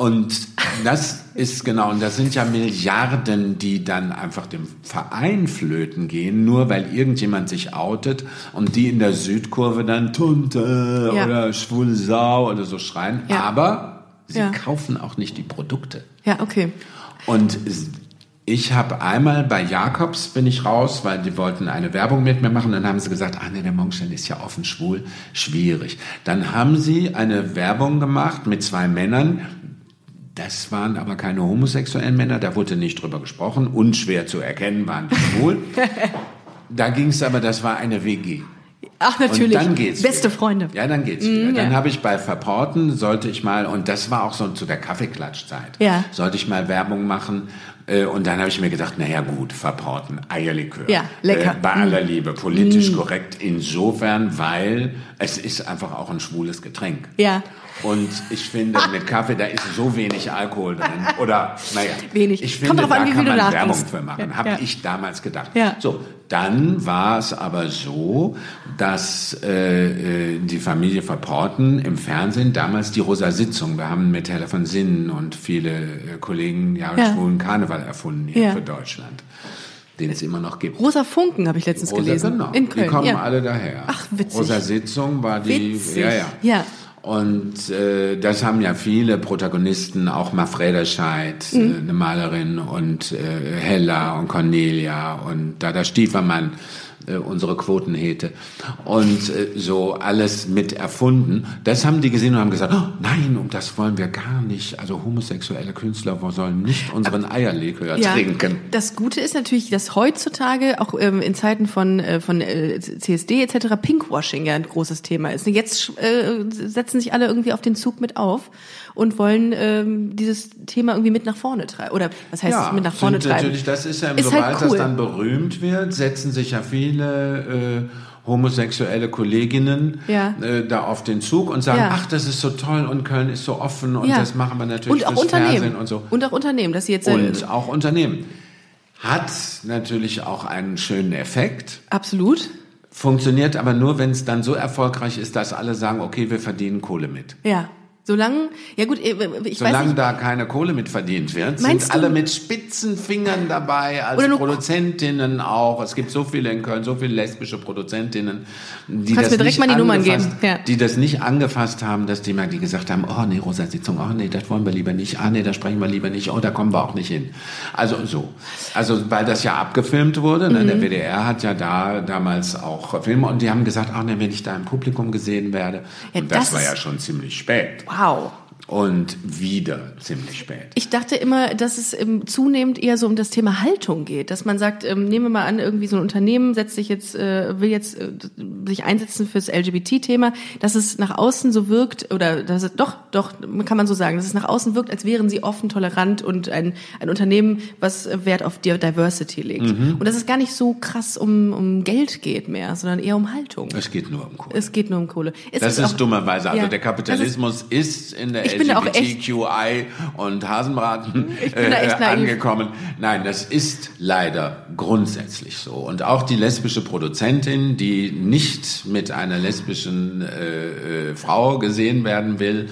Speaker 3: Und das ist genau, und das sind ja Milliarden, die dann einfach dem Verein flöten gehen, nur weil irgendjemand sich outet und die in der Südkurve dann Tunte
Speaker 1: Ja.
Speaker 3: oder schwule Sau oder so schreien.
Speaker 1: Ja.
Speaker 3: Aber sie
Speaker 1: Ja.
Speaker 3: kaufen auch nicht die Produkte.
Speaker 1: Ja, okay.
Speaker 3: Und ich habe einmal bei Jakobs bin ich raus, weil die wollten eine Werbung mit mir machen. Dann haben sie gesagt, ah nee, der Morgenstern ist ja offen schwul, schwierig. Dann haben sie eine Werbung gemacht mit zwei Männern. Das waren aber keine homosexuellen Männer, da wurde nicht drüber gesprochen. Unschwer zu erkennen waren die schwul. da ging es aber, das war eine WG.
Speaker 1: Ach, natürlich.
Speaker 3: Und dann geht's
Speaker 1: Beste
Speaker 3: wieder.
Speaker 1: Freunde.
Speaker 3: Ja, dann geht's wieder. Dann habe ich bei Verporten, sollte ich mal, und das war auch so zu der Kaffeeklatschzeit,
Speaker 1: Ja.
Speaker 3: sollte ich mal Werbung machen. äh, Und dann habe ich mir gedacht, naja gut, Verporten, Eierlikör.
Speaker 1: Ja, lecker.
Speaker 3: Äh, bei aller Liebe, politisch korrekt insofern, weil es ist einfach auch ein schwules Getränk.
Speaker 1: Ja.
Speaker 3: Und ich finde, mit Kaffee, da ist so wenig Alkohol drin. Oder, naja.
Speaker 1: Wenig.
Speaker 3: Ich finde,
Speaker 1: an,
Speaker 3: da
Speaker 1: wie
Speaker 3: kann man Werbung
Speaker 1: nachdenkst.
Speaker 3: für machen.
Speaker 1: Ja,
Speaker 3: Habe
Speaker 1: ja.
Speaker 3: ich damals gedacht.
Speaker 1: Ja.
Speaker 3: So, dann war es aber so, dass äh, äh, die Familie Verporten im Fernsehen damals die Rosa Sitzung, wir haben mit Hella von Sinnen und viele äh, Kollegen ja,
Speaker 1: Ja.
Speaker 3: schwulen Karneval erfunden hier
Speaker 1: Ja.
Speaker 3: für Deutschland, den es immer noch gibt.
Speaker 1: Rosa Funken habe ich letztens
Speaker 3: Rosa,
Speaker 1: gelesen.
Speaker 3: genau.
Speaker 1: In Köln.
Speaker 3: Die kommen
Speaker 1: ja.
Speaker 3: alle daher.
Speaker 1: Ach, witzig.
Speaker 3: Rosa Sitzung war die,
Speaker 1: Witzig.
Speaker 3: ja, ja.
Speaker 1: Ja.
Speaker 3: Und äh, das haben ja viele Protagonisten, auch Mafreda Scheid,
Speaker 1: Mhm.
Speaker 3: äh, eine Malerin, und äh, Hella und Cornelia und Dada Stiefermann, äh, unsere Quotenhete. Und äh, so alles mit erfunden. Das haben die gesehen und haben gesagt, oh, nein, um das wollen wir gar nicht. Also homosexuelle Künstler sollen nicht unseren Eierlikör trinken.
Speaker 1: Das Gute ist natürlich, dass heutzutage auch ähm, in Zeiten von äh, von äh, CSD etc. Pinkwashing ja ein großes Thema ist. Jetzt äh, setzen sich alle irgendwie auf den Zug mit auf und wollen ähm, dieses Thema irgendwie mit nach vorne treiben. Oder was heißt mit nach vorne
Speaker 3: sind
Speaker 1: treiben?
Speaker 3: Natürlich, das ist ja, sobald
Speaker 1: halt
Speaker 3: das
Speaker 1: cool.
Speaker 3: dann berühmt wird, setzen sich ja viele äh, homosexuelle Kolleginnen
Speaker 1: Ja.
Speaker 3: äh, da auf den Zug und sagen,
Speaker 1: Ja.
Speaker 3: ach, das ist so toll und Köln ist so offen und
Speaker 1: Ja.
Speaker 3: das machen wir natürlich
Speaker 1: und auch
Speaker 3: fürs
Speaker 1: Unternehmen
Speaker 3: Fernsehen und so.
Speaker 1: und auch Unternehmen, dass sie jetzt äh,
Speaker 3: Und auch Unternehmen. Hat natürlich auch einen schönen Effekt,
Speaker 1: absolut
Speaker 3: funktioniert aber nur, wenn es dann so erfolgreich ist, dass alle sagen, okay, wir verdienen Kohle mit.
Speaker 1: ja. Solange, ja gut, äh, ich weiß
Speaker 3: Solange da keine Kohle mit verdient wird, sind
Speaker 1: du-
Speaker 3: alle mit spitzen Fingern dabei, als Produzentinnen auch. Es gibt so viele in Köln, so viele lesbische Produzentinnen, die
Speaker 1: Kannst
Speaker 3: das, nicht angefasst-
Speaker 1: ja.
Speaker 3: die das nicht angefasst haben, dass die mal die gesagt haben, oh nee, Rosa Sitzung, oh nee, das wollen wir lieber nicht, ah nee, da sprechen wir lieber nicht, oh, da kommen wir auch nicht hin. Also so. Also weil das ja abgefilmt wurde, ne?
Speaker 1: Mhm.
Speaker 3: der WDR hat ja da damals auch Filme und die haben gesagt, ach nee, wenn ich da im Publikum gesehen werde.
Speaker 1: Ja,
Speaker 3: und das,
Speaker 1: das
Speaker 3: war ja schon ziemlich spät.
Speaker 1: wow wow,
Speaker 3: und wieder ziemlich spät.
Speaker 1: Ich dachte immer, dass es ähm, zunehmend eher so um das Thema Haltung geht, dass man sagt, ähm, nehmen wir mal an, irgendwie so ein Unternehmen setzt sich jetzt, äh, will jetzt äh, sich einsetzen fürs LGBT-Thema, dass es nach außen so wirkt, oder dass es, doch, doch, kann man so sagen, dass es nach außen wirkt, als wären sie offen, tolerant und ein, ein Unternehmen, was Wert auf Di- Diversity legt.
Speaker 3: Mhm.
Speaker 1: Und dass es gar nicht so krass um, um Geld geht mehr, sondern eher um Haltung.
Speaker 3: Es geht nur um Kohle.
Speaker 1: Es geht nur um Kohle. Es
Speaker 3: das ist,
Speaker 1: auch-
Speaker 3: dummerweise. Also
Speaker 1: Ja,
Speaker 3: der Kapitalismus ist, in der
Speaker 1: bin auch echt-
Speaker 3: LGBTQI und Hasenbraten
Speaker 1: Ich bin da
Speaker 3: äh, angekommen. Nein, das ist leider grundsätzlich so. Und auch die lesbische Produzentin, die nicht mit einer lesbischen äh, äh, Frau gesehen werden will,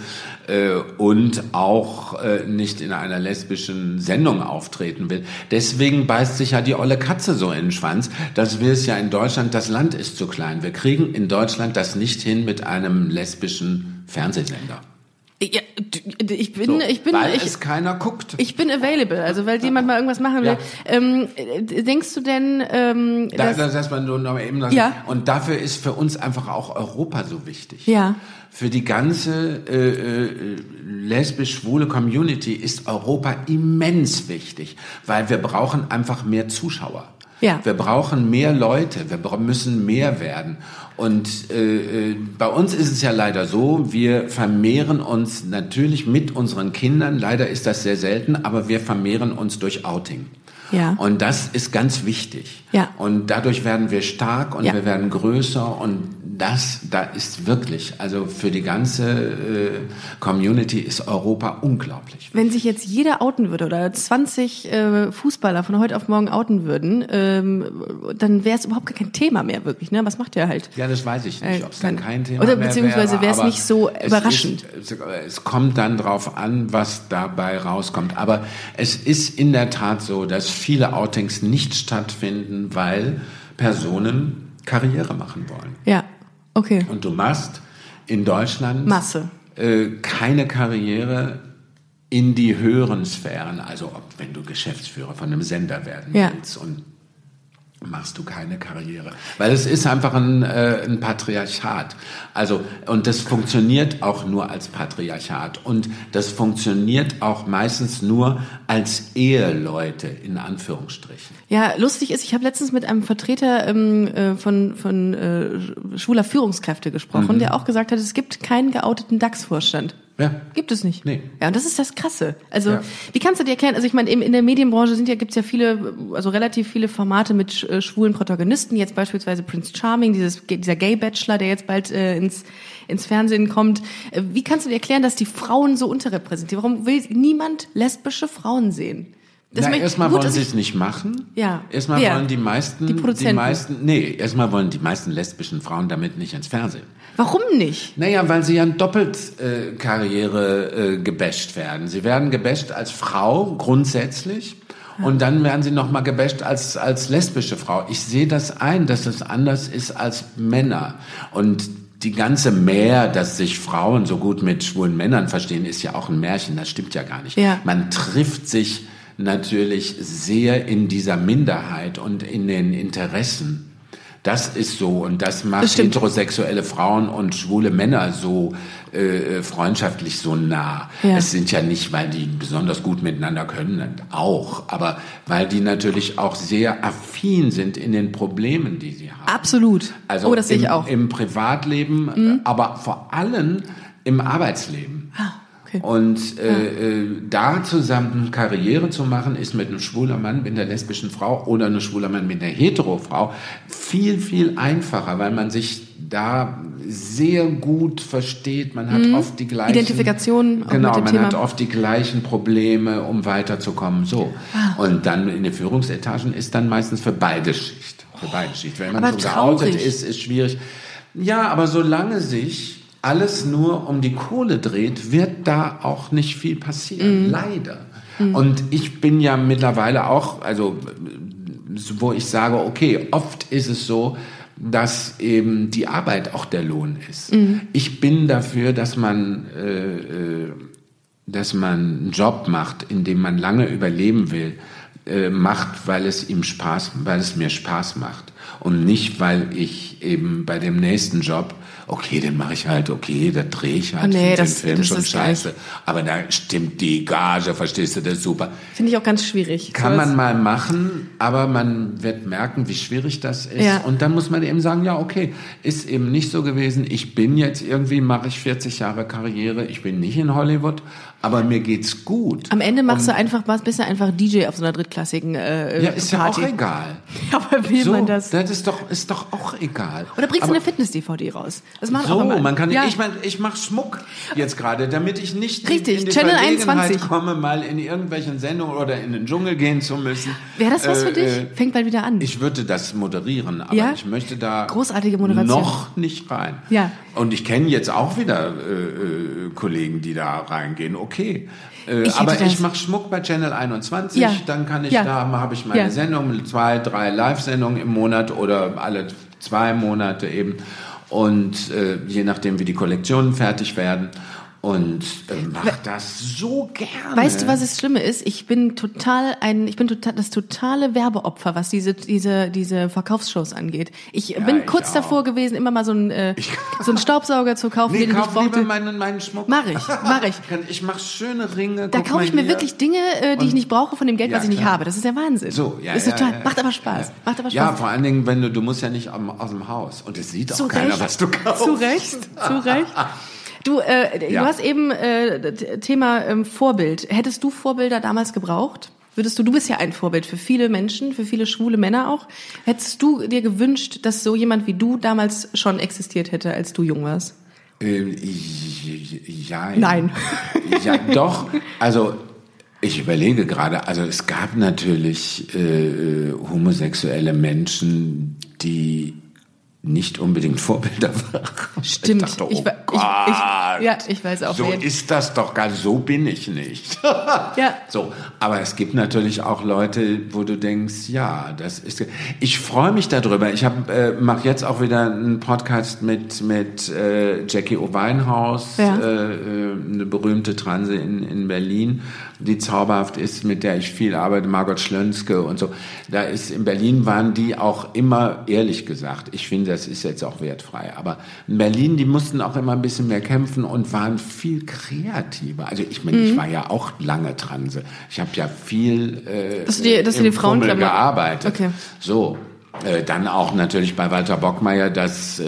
Speaker 3: äh, und auch äh, nicht in einer lesbischen Sendung auftreten will. Deswegen beißt sich ja die olle Katze so in den Schwanz, dass wir es ja in Deutschland, das Land ist zu klein. Wir kriegen in Deutschland das nicht hin mit einem lesbischen Fernsehsender.
Speaker 1: Ja, ich bin,
Speaker 3: So,
Speaker 1: ich bin,
Speaker 3: weil
Speaker 1: ich,
Speaker 3: es keiner guckt.
Speaker 1: Ich bin available, also weil jemand mal irgendwas machen will.
Speaker 3: Ja.
Speaker 1: Ähm, äh, denkst du denn, ähm,
Speaker 3: Da,
Speaker 1: dass,
Speaker 3: das heißt man nur noch eben das,
Speaker 1: Ja.
Speaker 3: Und dafür ist für uns einfach auch Europa so wichtig.
Speaker 1: Ja.
Speaker 3: Für die ganze äh, äh, lesbisch-schwule Community ist Europa immens wichtig, weil wir brauchen einfach mehr Zuschauer.
Speaker 1: Ja.
Speaker 3: Wir brauchen mehr Leute, wir müssen mehr werden. Und äh, äh, bei uns ist es ja leider so, wir vermehren uns natürlich mit unseren Kindern, leider ist das sehr selten, aber wir vermehren uns durch Outing.
Speaker 1: Ja.
Speaker 3: Und das ist ganz wichtig.
Speaker 1: Ja.
Speaker 3: Und dadurch werden wir stark und
Speaker 1: Ja.
Speaker 3: wir werden größer und das, da ist wirklich, also für die ganze äh, Community ist Europa unglaublich.
Speaker 1: wenn sich jetzt jeder outen würde oder 20 äh, Fußballer von heute auf morgen outen würden, ähm, dann wäre es überhaupt gar kein Thema mehr wirklich. Ne? Was macht ihr halt?
Speaker 3: Ja, das weiß ich
Speaker 1: Äh,
Speaker 3: nicht, ob es dann kein Thema
Speaker 1: oder
Speaker 3: mehr
Speaker 1: beziehungsweise
Speaker 3: wäre, aber
Speaker 1: nicht so
Speaker 3: es
Speaker 1: überraschend.
Speaker 3: Ist, es, es kommt dann drauf an, was dabei rauskommt. Aber es ist in der Tat so, dass viele Outings nicht stattfinden, weil Personen Karriere machen wollen.
Speaker 1: Ja, okay.
Speaker 3: Und du machst in Deutschland
Speaker 1: Masse.
Speaker 3: Äh, keine Karriere in die höheren Sphären, also ob, wenn du Geschäftsführer von einem Sender werden
Speaker 1: Ja.
Speaker 3: willst und machst du keine Karriere. Weil es ist einfach ein, äh, ein Patriarchat. Also, und das funktioniert auch nur als Patriarchat. Und das funktioniert auch meistens nur als Eheleute, in Anführungsstrichen.
Speaker 1: Ja, lustig ist, ich habe letztens mit einem Vertreter ähm, äh, von, von äh, schwuler Führungskräfte gesprochen, mhm. der auch gesagt hat, es gibt keinen geouteten DAX-Vorstand. Ja. Gibt es nicht.
Speaker 3: Nee.
Speaker 1: Ja, und das ist das Krasse. Also, ja. wie kannst du dir erklären, also ich meine, in der Medienbranche sind ja, gibt's ja viele, also relativ viele Formate mit äh, schwulen Protagonisten, jetzt beispielsweise Prince Charming, dieses, dieser Gay-Bachelor, der jetzt bald äh, ins, ins Fernsehen kommt. Äh, wie kannst du dir erklären, dass die Frauen so unterrepräsentiert? Warum will niemand lesbische Frauen sehen?
Speaker 3: Das Na, erstmal wollen sie es nicht machen.
Speaker 1: Ja.
Speaker 3: Erstmal wollen die meisten, die, die meisten, nee, erstmal wollen die meisten lesbischen Frauen damit nicht ins Fernsehen.
Speaker 1: Warum nicht?
Speaker 3: Naja, weil sie ja doppelt äh, Karriere äh, gebasht werden. Sie werden gebasht als Frau grundsätzlich. Und dann werden sie nochmal gebasht als, als lesbische Frau. Ich sehe das ein, dass es anders ist als Männer. Und die ganze Mehr, dass sich Frauen so gut mit schwulen Männern verstehen, ist ja auch ein Märchen. Das stimmt ja gar nicht.
Speaker 1: Ja.
Speaker 3: Man trifft sich natürlich sehr in dieser Minderheit und in den Interessen. Das ist so und das macht das heterosexuelle Frauen und schwule Männer so äh, freundschaftlich so nah. Ja. Es sind ja nicht, weil die besonders gut miteinander können, auch, aber weil die natürlich auch sehr affin sind in den Problemen, die sie haben.
Speaker 1: Absolut.
Speaker 3: Also
Speaker 1: oh, das
Speaker 3: im,
Speaker 1: sehe ich auch.
Speaker 3: im Privatleben, mhm. aber vor allem im Arbeitsleben.
Speaker 1: Ah. Okay.
Speaker 3: Und äh, ja. äh, da zusammen Karriere zu machen, ist mit einem schwuler Mann, mit einer lesbischen Frau oder einem schwuler Mann mit einer hetero Frau viel, viel einfacher, weil man sich da sehr gut versteht. Man hat mhm. oft die gleichen
Speaker 1: Identifikation.
Speaker 3: Genau, man Thema. hat oft die gleichen Probleme, um weiterzukommen. So ah. und dann in den Führungsetagen ist dann meistens für beide Schicht. Für beide Schicht. Wenn man aber so geoutet ist, ist schwierig. Ja, aber solange sich alles nur um die Kohle dreht, wird da auch nicht viel passieren. Mhm. Leider. Mhm. Und ich bin ja mittlerweile auch, also wo ich sage, okay, oft ist es so, dass eben die Arbeit auch der Lohn ist. Mhm. Ich bin dafür, dass man, äh, äh, dass man einen Job macht, in dem man lange überleben will, äh, macht, weil es ihm Spaß, weil es mir Spaß macht und nicht, weil ich eben bei dem nächsten Job okay, den mache ich halt, okay, da drehe ich halt
Speaker 1: nee,
Speaker 3: den
Speaker 1: das,
Speaker 3: Film
Speaker 1: das
Speaker 3: schon scheiße. Gleich. Aber da stimmt die Gage, verstehst du, das ist super.
Speaker 1: Finde ich auch ganz schwierig.
Speaker 3: Kann so man mal machen, aber man wird merken, wie schwierig das ist. Ja. Und dann muss man eben sagen, ja, okay, ist eben nicht so gewesen. Ich bin jetzt irgendwie, mache ich 40 Jahre Karriere, ich bin nicht in Hollywood, aber mir geht's gut.
Speaker 1: Am Ende machst Und, du einfach, bist du einfach DJ auf so einer drittklassigen äh,
Speaker 3: Ja, ist Party. ja auch egal.
Speaker 1: aber will so, man das?
Speaker 3: Das ist doch, ist doch auch egal.
Speaker 1: Oder bringst du eine Fitness-DVD raus?
Speaker 3: Das machen so, auch man kann, ja. ich meine, ich mache Schmuck jetzt gerade, damit ich nicht
Speaker 1: Richtig,
Speaker 3: in die
Speaker 1: Channel 21.
Speaker 3: komme, mal in irgendwelchen Sendungen oder in den Dschungel gehen zu müssen.
Speaker 1: Wäre das was äh, für dich? Äh, Fängt bald wieder an.
Speaker 3: Ich würde das moderieren, aber ja? ich möchte da
Speaker 1: Großartige Moderation.
Speaker 3: noch nicht rein.
Speaker 1: Ja.
Speaker 3: Und ich kenne jetzt auch wieder äh, äh Kollegen, die da reingehen. Okay. Äh, ich aber ich mache Schmuck bei Channel 21, ja. dann kann ich ja. da habe ich meine ja. Sendung, zwei, drei Live-Sendungen im Monat oder alle zwei Monate eben. Und äh, je nachdem, wie die Kollektionen fertig werden und äh, macht das so gerne.
Speaker 1: Weißt du, was das Schlimme ist? Ich bin total ein, ich bin total das totale Werbeopfer, was diese diese diese Verkaufsshows angeht. Ich ja, bin kurz auch. davor gewesen, immer mal so einen äh, so einen Staubsauger zu kaufen,
Speaker 3: nee,
Speaker 1: den
Speaker 3: kauf
Speaker 1: ich brauchte.
Speaker 3: Lieber meinen meinen Schmuck.
Speaker 1: Mach ich, mach ich.
Speaker 3: Ich mach schöne Ringe.
Speaker 1: Da kaufe ich mir hier. wirklich Dinge, äh, die und, ich nicht brauche von dem Geld, ja, was ich klar. nicht habe. Das ist der Wahnsinn.
Speaker 3: So, ja,
Speaker 1: ist total,
Speaker 3: ja,
Speaker 1: macht aber Spaß. Macht aber Spaß.
Speaker 3: Ja, vor allen Dingen, wenn du du musst ja nicht aus dem Haus und es sieht auch
Speaker 1: zu
Speaker 3: keiner,
Speaker 1: Recht,
Speaker 3: was du kaufst.
Speaker 1: Zu Recht, zu Recht. Du, äh, ja. du hast eben äh, Thema ähm, Vorbild. Hättest du Vorbilder damals gebraucht? Würdest du, du bist ja ein Vorbild für viele Menschen, für viele schwule Männer auch. Hättest du dir gewünscht, dass so jemand wie du damals schon existiert hätte, als du jung warst?
Speaker 3: Ähm, ja.
Speaker 1: Nein.
Speaker 3: Ja, doch. Also ich überlege gerade, also es gab natürlich äh, homosexuelle Menschen, die nicht unbedingt Vorbilder waren.
Speaker 1: Stimmt. Ich, dachte, oh
Speaker 3: ich, Gott.
Speaker 1: Ich, ich, ja, ich weiß auch.
Speaker 3: So
Speaker 1: wen.
Speaker 3: ist das doch gar so bin ich nicht.
Speaker 1: Ja.
Speaker 3: So, aber es gibt natürlich auch Leute, wo du denkst, ja, das ist. Ich freue mich darüber. Ich habe äh, mache jetzt auch wieder einen Podcast mit mit äh, Jackie O'Weinhaus,
Speaker 1: Ja.
Speaker 3: äh, äh, eine berühmte Transe in in Berlin, die zauberhaft ist, mit der ich viel arbeite, Margot Schlönske und so. Da ist in Berlin waren die auch immer ehrlich gesagt. Ich finde, das ist jetzt auch wertfrei. Aber in Berlin, die mussten auch immer ein bisschen mehr kämpfen und waren viel kreativer. Also ich meine,
Speaker 1: Mhm.
Speaker 3: ich war ja auch lange Transe. Ich habe ja viel äh,
Speaker 1: Dass du die- dass
Speaker 3: im
Speaker 1: die
Speaker 3: Fummel gearbeitet.
Speaker 1: Okay.
Speaker 3: So. Äh, dann auch natürlich bei Walter Bockmeier das äh,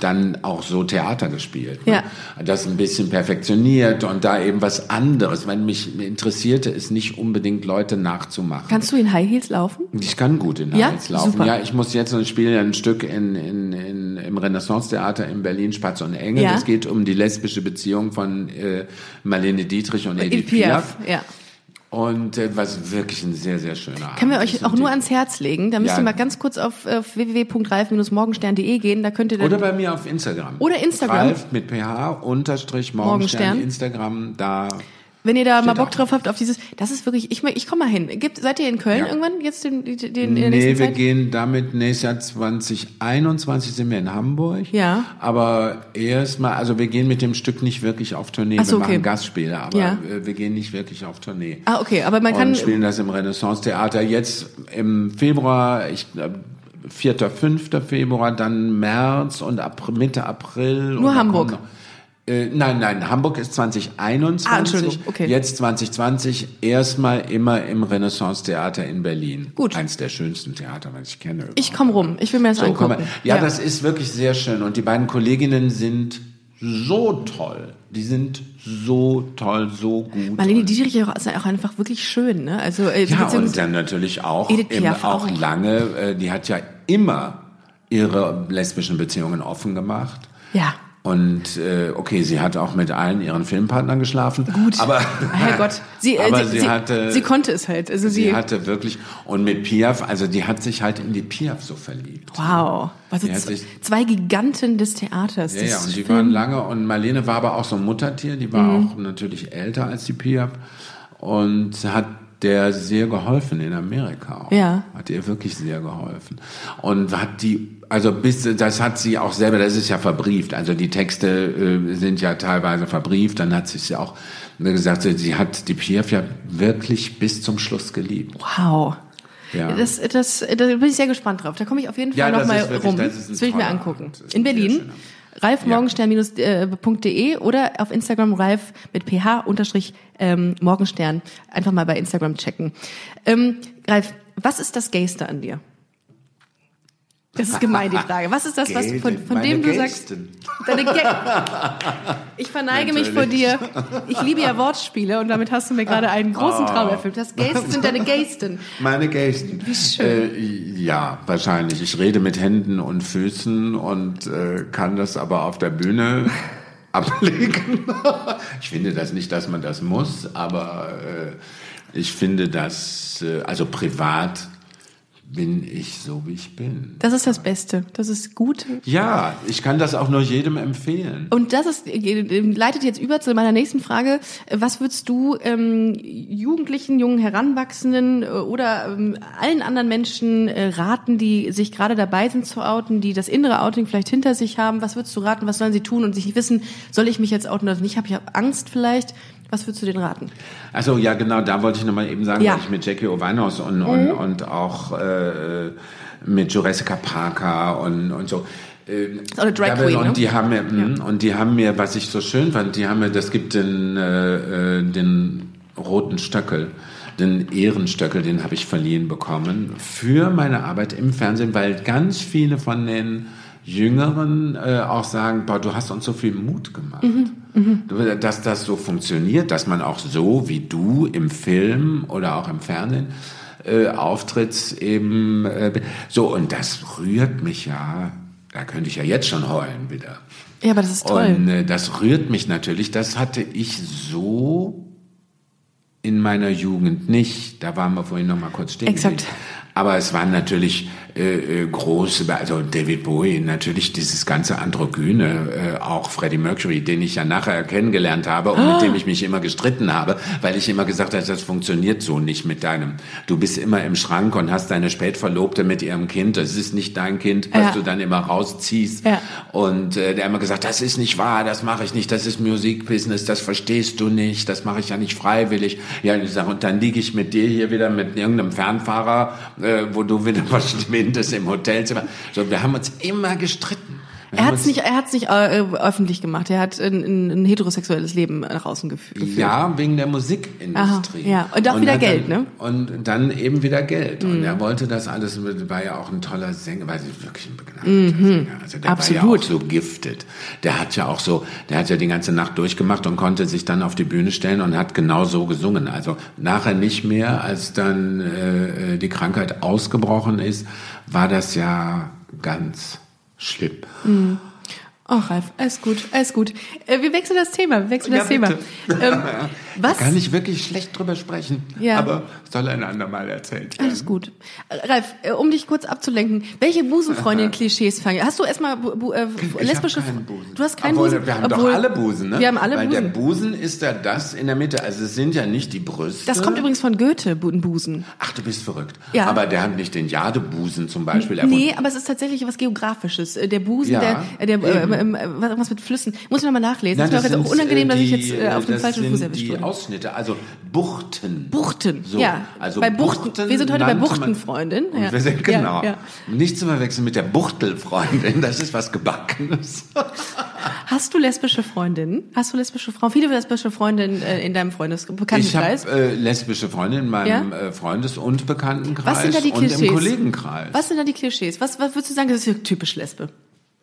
Speaker 3: dann auch so Theater gespielt. Ne?
Speaker 1: Ja.
Speaker 3: Das ein bisschen perfektioniert und da eben was anderes. Weil mich interessierte es nicht unbedingt Leute nachzumachen.
Speaker 1: Kannst du in High Heels laufen?
Speaker 3: Ich kann gut in
Speaker 1: Ja?
Speaker 3: Hals laufen.
Speaker 1: Super.
Speaker 3: Ja, ich muss jetzt ich spiele ja ein Stück in, in, in, im Renaissance-Theater in Berlin, Spatz und Engel.
Speaker 1: Ja.
Speaker 3: Es geht um die lesbische Beziehung von äh, Marlene Dietrich und Edith
Speaker 1: In Piaf.
Speaker 3: Piaf.
Speaker 1: Ja.
Speaker 3: Und äh, was wirklich ein sehr, sehr schöner
Speaker 1: Können wir
Speaker 3: Abend
Speaker 1: euch auch nur ans Herz legen. Da müsst
Speaker 3: Ja.
Speaker 1: ihr mal ganz kurz auf, auf www.ralf-morgenstern.de gehen. Da könnt ihr dann
Speaker 3: Oder bei mir auf Instagram.
Speaker 1: Oder Instagram.
Speaker 3: Ralf mit PH unterstrich Morgenstern.
Speaker 1: Morgenstern.
Speaker 3: Instagram, da.
Speaker 1: Wenn ihr da mal
Speaker 3: Steht
Speaker 1: Bock
Speaker 3: auch.
Speaker 1: drauf habt auf dieses, das ist wirklich, ich, ich komme mal hin. Gibt, seid ihr in Köln
Speaker 3: Ja.
Speaker 1: irgendwann jetzt den, den, den, in der
Speaker 3: Nee, wir
Speaker 1: Zeit?
Speaker 3: gehen damit nächstes Jahr 2021 sind wir in Hamburg.
Speaker 1: Ja.
Speaker 3: Aber erstmal, also wir gehen mit dem Stück nicht wirklich auf Tournee.
Speaker 1: So,
Speaker 3: wir machen
Speaker 1: okay.
Speaker 3: Gastspiele, aber
Speaker 1: Ja.
Speaker 3: wir gehen nicht wirklich auf Tournee.
Speaker 1: Ah, okay, aber man kann,
Speaker 3: und spielen das im Renaissance-Theater jetzt im Februar, ich glaube, 4., 5. Februar, dann März und April, Mitte April. dann
Speaker 1: Hamburg?
Speaker 3: noch- Äh, nein, nein, Hamburg ist 2021.
Speaker 1: Ah, okay.
Speaker 3: Jetzt 2020 erstmal immer im Renaissance-Theater in Berlin.
Speaker 1: Gut.
Speaker 3: Eins der schönsten Theater, was ich kenne.
Speaker 1: ich komme rum. Ich will mir das
Speaker 3: so,
Speaker 1: angucken.
Speaker 3: mal. Ja, das ist wirklich sehr schön. Und die beiden Kolleginnen sind so toll. Die sind so toll, so gut.
Speaker 1: Marlene Dietrich ist ja auch einfach wirklich schön, ne? Also, äh,
Speaker 3: ja, und dann natürlich auch,
Speaker 1: Edith
Speaker 3: eben auch. lange, äh, die hat ja immer ihre lesbischen Beziehungen offen gemacht.
Speaker 1: ja.
Speaker 3: Und äh, okay, sie hat auch mit allen ihren Filmpartnern geschlafen.
Speaker 1: Gut.
Speaker 3: Aber,
Speaker 1: Herrgott. Sie, äh,
Speaker 3: aber
Speaker 1: sie,
Speaker 3: sie, hatte,
Speaker 1: sie konnte es halt. Also sie,
Speaker 3: sie hatte wirklich, und mit Piaf, also die hat sich halt in die Piaf so verliebt.
Speaker 1: wow. Also
Speaker 3: sich-
Speaker 1: zwei Giganten des Theaters.
Speaker 3: Ja, ja, und die waren lange und Marlene war aber auch so ein Muttertier, die war auch natürlich älter als die Piaf und hat der sehr geholfen in Amerika auch.
Speaker 1: Ja.
Speaker 3: Hat ihr wirklich sehr geholfen. Und hat die, also bis, das hat sie auch selber, das ist ja verbrieft, also die Texte äh, sind ja teilweise verbrieft, dann hat sie es ja auch gesagt, sie hat die Piaf ja wirklich bis zum Schluss geliebt.
Speaker 1: Wow.
Speaker 3: Ja.
Speaker 1: Das, das, da bin ich sehr gespannt drauf. Da komme ich auf jeden Fall
Speaker 3: Ja,
Speaker 1: noch
Speaker 3: das
Speaker 1: mal
Speaker 3: ist wirklich-
Speaker 1: rum.
Speaker 3: das ist
Speaker 1: Das will ich mir angucken. In Berlin. ralfmorgenstern-de oder auf Instagram ralf mit ph unterstrich ähm, Morgenstern. Einfach mal bei Instagram checken. Ähm, Ralf, was ist das Gayste an dir? Das ist gemein, die Frage. Was ist das, was von, von dem du
Speaker 3: Gaysten.
Speaker 1: sagst? Deine Gay ich verneige mich vor dir. Ich liebe ja Wortspiele und damit hast du mir gerade einen großen Traum erfüllt. Das Gaysten sind deine Gaysten.
Speaker 3: Meine Gesten.
Speaker 1: Wie schön.
Speaker 3: Äh, ja, wahrscheinlich. Ich rede mit Händen und Füßen und äh, kann das aber auf der Bühne ablegen. ich finde das nicht, dass man das muss, aber äh, ich finde das, äh, also privat bin ich so, wie ich bin.
Speaker 1: Das ist das Beste. Das ist gut.
Speaker 3: Ja, ich kann das auch nur jedem empfehlen.
Speaker 1: Und das ist, äh, leitet jetzt über zu meiner nächsten Frage. Was würdest du ähm, Jugendlichen, jungen Heranwachsenden äh, oder ähm, allen anderen Menschen äh, raten, die sich gerade dabei sind zu outen, die das innere Outing vielleicht hinter sich haben? Was würdest du raten? Was sollen sie tun und sich nicht wissen, soll ich mich jetzt outen oder nicht? Habe ich Angst vielleicht? Was würdest du denen raten?
Speaker 3: Also ja, genau, da wollte ich nochmal eben sagen,
Speaker 1: Ja. Mhm.
Speaker 3: weil ich mit Jackie O'Vanos und, und, und auch äh, mit Jurassica Parker und, und so. Äh,
Speaker 1: auch eine Drag Queen,
Speaker 3: und
Speaker 1: ne?
Speaker 3: die haben mir, mh, und die haben mir, was ich so schön fand, die haben mir, das gibt den, äh, äh, den roten Stöckel, den Ehrenstöckel, den habe ich verliehen bekommen für meine Arbeit im Fernsehen, weil ganz viele von den Jüngeren äh, auch sagen, boah, du hast uns so viel Mut gemacht. Du, Dass das so funktioniert, dass man auch so wie du im Film oder auch im Fernsehen äh, auftrittst eben äh, so und das rührt mich ja. Da könnte ich ja jetzt schon heulen wieder.
Speaker 1: Ja, aber das ist toll.
Speaker 3: Und äh, das rührt mich natürlich. Das hatte ich so in meiner Jugend nicht. Da waren wir vorhin noch mal kurz stehen.
Speaker 1: Exakt.
Speaker 3: Aber es waren natürlich äh, äh, große, also David Bowie, natürlich dieses ganze Androgyne, äh, auch Freddie Mercury, den ich ja nachher kennengelernt habe und mit dem ich mich immer gestritten habe, weil ich immer gesagt habe, das funktioniert so nicht mit deinem. Du bist immer im Schrank und hast deine Spätverlobte mit ihrem Kind. Das ist nicht dein Kind, was
Speaker 1: Ja.
Speaker 3: du dann immer rausziehst.
Speaker 1: Ja.
Speaker 3: Und äh, der hat immer gesagt, das ist nicht wahr, das mache ich nicht, das ist Musikbusiness, das verstehst du nicht, das mache ich ja nicht freiwillig. Ja, und ich sage, und dann liege ich mit dir hier wieder mit irgendeinem Fernfahrer, äh, wo du wieder verschwindest im Hotelzimmer. So, wir haben uns immer gestritten.
Speaker 1: Er hat es nicht, er hat's nicht äh, öffentlich gemacht. Er hat ein, ein, heterosexuelles Leben nach außen gef geführt.
Speaker 3: Ja, wegen der Musikindustrie.
Speaker 1: Aha, ja. Und auch wieder
Speaker 3: hat
Speaker 1: Geld,
Speaker 3: dann,
Speaker 1: ne? Mhm.
Speaker 3: Und dann eben wieder Geld. Und er wollte das alles, war ja auch ein toller Sänger, weil sie wirklich ein begnadeter Sänger. Also der
Speaker 1: Mhm. Absolut.
Speaker 3: war ja auch so giftet. Der hat ja auch so, der hat ja die ganze Nacht durchgemacht und konnte sich dann auf die Bühne stellen und hat genau so gesungen. Also nachher nicht mehr, als dann äh, die Krankheit ausgebrochen ist, war das ja ganz schlimm.
Speaker 1: Ach, Ralf, alles gut, alles gut. Äh, wir wechseln das Thema, wir wechseln
Speaker 3: Ja,
Speaker 1: das Thema.
Speaker 3: bitte.
Speaker 1: Ähm,
Speaker 3: Da
Speaker 1: was?
Speaker 3: kann ich wirklich schlecht drüber sprechen.
Speaker 1: Ja.
Speaker 3: Aber soll ein andermal erzählt werden.
Speaker 1: Alles gut. Ralf, äh, um dich kurz abzulenken, welche Busenfreundin-Klischees fangen? Hast du erstmal äh, lesbische?
Speaker 3: hab Busen.
Speaker 1: Du hast keinen
Speaker 3: Obwohl,
Speaker 1: Busen.
Speaker 3: Wir haben
Speaker 1: Obwohl-
Speaker 3: doch alle Busen, ne?
Speaker 1: Wir haben alle
Speaker 3: Weil
Speaker 1: Busen.
Speaker 3: der Busen ist ja das in der Mitte. Also es sind ja nicht die Brüste.
Speaker 1: Das kommt übrigens von Goethe, Busen.
Speaker 3: Ach, du bist verrückt.
Speaker 1: Ja.
Speaker 3: Aber der hat nicht den Jadebusen zum Beispiel erfunden.
Speaker 1: Nee, aber es ist tatsächlich was Geografisches. Der Busen,
Speaker 3: Ja,
Speaker 1: der, der
Speaker 3: eben.
Speaker 1: äh, was mit Flüssen. Muss ich nochmal nachlesen.
Speaker 3: Nein,
Speaker 1: das ist mir auch
Speaker 3: sind,
Speaker 1: jetzt auch unangenehm,
Speaker 3: äh,
Speaker 1: dass ich
Speaker 3: die,
Speaker 1: jetzt äh, auf dem falschen Fuß erwischt
Speaker 3: die
Speaker 1: wurde.
Speaker 3: Ausschnitte, also Buchten.
Speaker 1: Buchten,
Speaker 3: So,
Speaker 1: ja.
Speaker 3: also
Speaker 1: bei Buchten.
Speaker 3: Buchten
Speaker 1: wir sind heute bei Buchtenfreundin.
Speaker 3: Und
Speaker 1: Ja.
Speaker 3: wir sind, genau.
Speaker 1: Ja, ja.
Speaker 3: Nicht zu verwechseln mit der Buchtelfreundin. Das ist was Gebackenes.
Speaker 1: Hast du lesbische Freundinnen? Hast du lesbische Frauen? Viele lesbische Freundinnen äh, in deinem Freundes
Speaker 3: Ich habe
Speaker 1: Bekanntenkreis?
Speaker 3: äh, lesbische Freunde in meinem
Speaker 1: Ja?
Speaker 3: äh, Freundes- und Bekanntenkreis
Speaker 1: Was sind da die
Speaker 3: und im
Speaker 1: Klischees?
Speaker 3: Kollegenkreis.
Speaker 1: Was sind da die Klischees? Was, was würdest du sagen, das ist typisch Lesbe?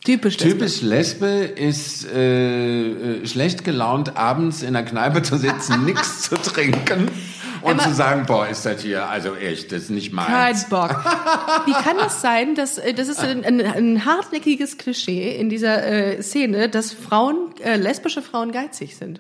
Speaker 1: Typisch Lesbe.
Speaker 3: Typisch Lesbe ist äh, äh, schlecht gelaunt, abends in der Kneipe zu sitzen, nichts zu trinken und
Speaker 1: Emma-
Speaker 3: zu sagen, boah, ist das hier, also echt, das ist nicht
Speaker 1: Kein
Speaker 3: meins.
Speaker 1: Bock. Wie kann das sein, dass äh, das ist ein, ein, ein hartnäckiges Klischee in dieser äh, Szene, dass Frauen, äh, lesbische Frauen geizig sind?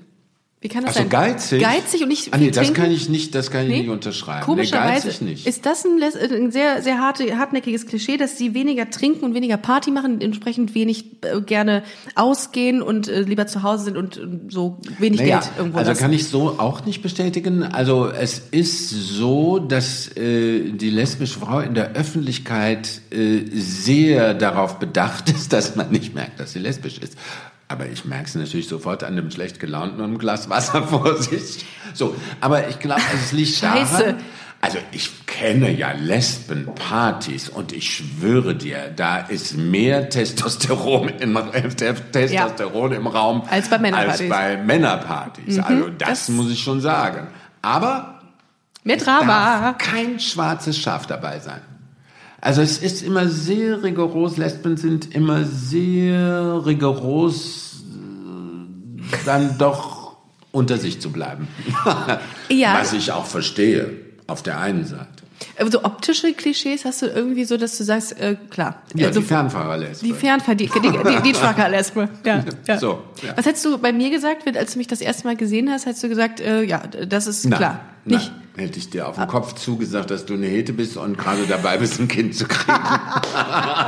Speaker 1: Wie kann das
Speaker 3: Ach so,
Speaker 1: sein?
Speaker 3: geizig?
Speaker 1: Geizig und nicht
Speaker 3: Ah, nee, das
Speaker 1: trinken?
Speaker 3: kann ich nicht, das kann ich
Speaker 1: Nee?
Speaker 3: nicht unterschreiben.
Speaker 1: Komischerweise
Speaker 3: nee, nicht.
Speaker 1: ist das ein, les- ein sehr, sehr harte, hartnäckiges Klischee, dass sie weniger trinken und weniger Party machen, entsprechend wenig äh, gerne ausgehen und äh, lieber zu Hause sind und äh, so wenig
Speaker 3: Naja,
Speaker 1: Geld irgendwo
Speaker 3: also
Speaker 1: lassen.
Speaker 3: kann ich so auch nicht bestätigen. Also es ist so, dass äh, die lesbische Frau in der Öffentlichkeit äh, sehr darauf bedacht ist, dass man nicht merkt, dass sie lesbisch ist. Aber ich merke es natürlich sofort an dem schlecht gelaunten und einem Glas Wasser vor sich. So, aber ich glaube, es liegt
Speaker 1: Scheiße.
Speaker 3: daran. Also ich kenne ja Lesbenpartys und ich schwöre dir, da ist mehr Testosteron im, äh, Testosteron im Raum
Speaker 1: Als bei Männerpartys.
Speaker 3: als bei Männerpartys. Also das,
Speaker 1: das-
Speaker 3: muss ich schon sagen. Aber
Speaker 1: Mehr
Speaker 3: es darf kein schwarzes Schaf dabei sein. Also es ist immer sehr rigoros, Lesben sind immer sehr rigoros, äh, dann doch unter sich zu bleiben.
Speaker 1: Ja.
Speaker 3: Was ich auch verstehe, auf der einen Seite.
Speaker 1: Also optische Klischees hast du irgendwie so, dass du sagst, äh, klar.
Speaker 3: Ja,
Speaker 1: also,
Speaker 3: die Fernfahrerlesbe.
Speaker 1: die Fernfahr, die, die, die, die Trucker-Lesbe. Ja, ja.
Speaker 3: So, ja.
Speaker 1: Was hättest du bei mir gesagt, wenn- als du mich das erste Mal gesehen hast, hättest du gesagt, äh, ja, das ist
Speaker 3: Nein,
Speaker 1: klar.
Speaker 3: nein.
Speaker 1: Nicht.
Speaker 3: Hätte ich dir auf den Kopf zugesagt, dass du eine Hete bist und gerade dabei bist, ein Kind zu kriegen.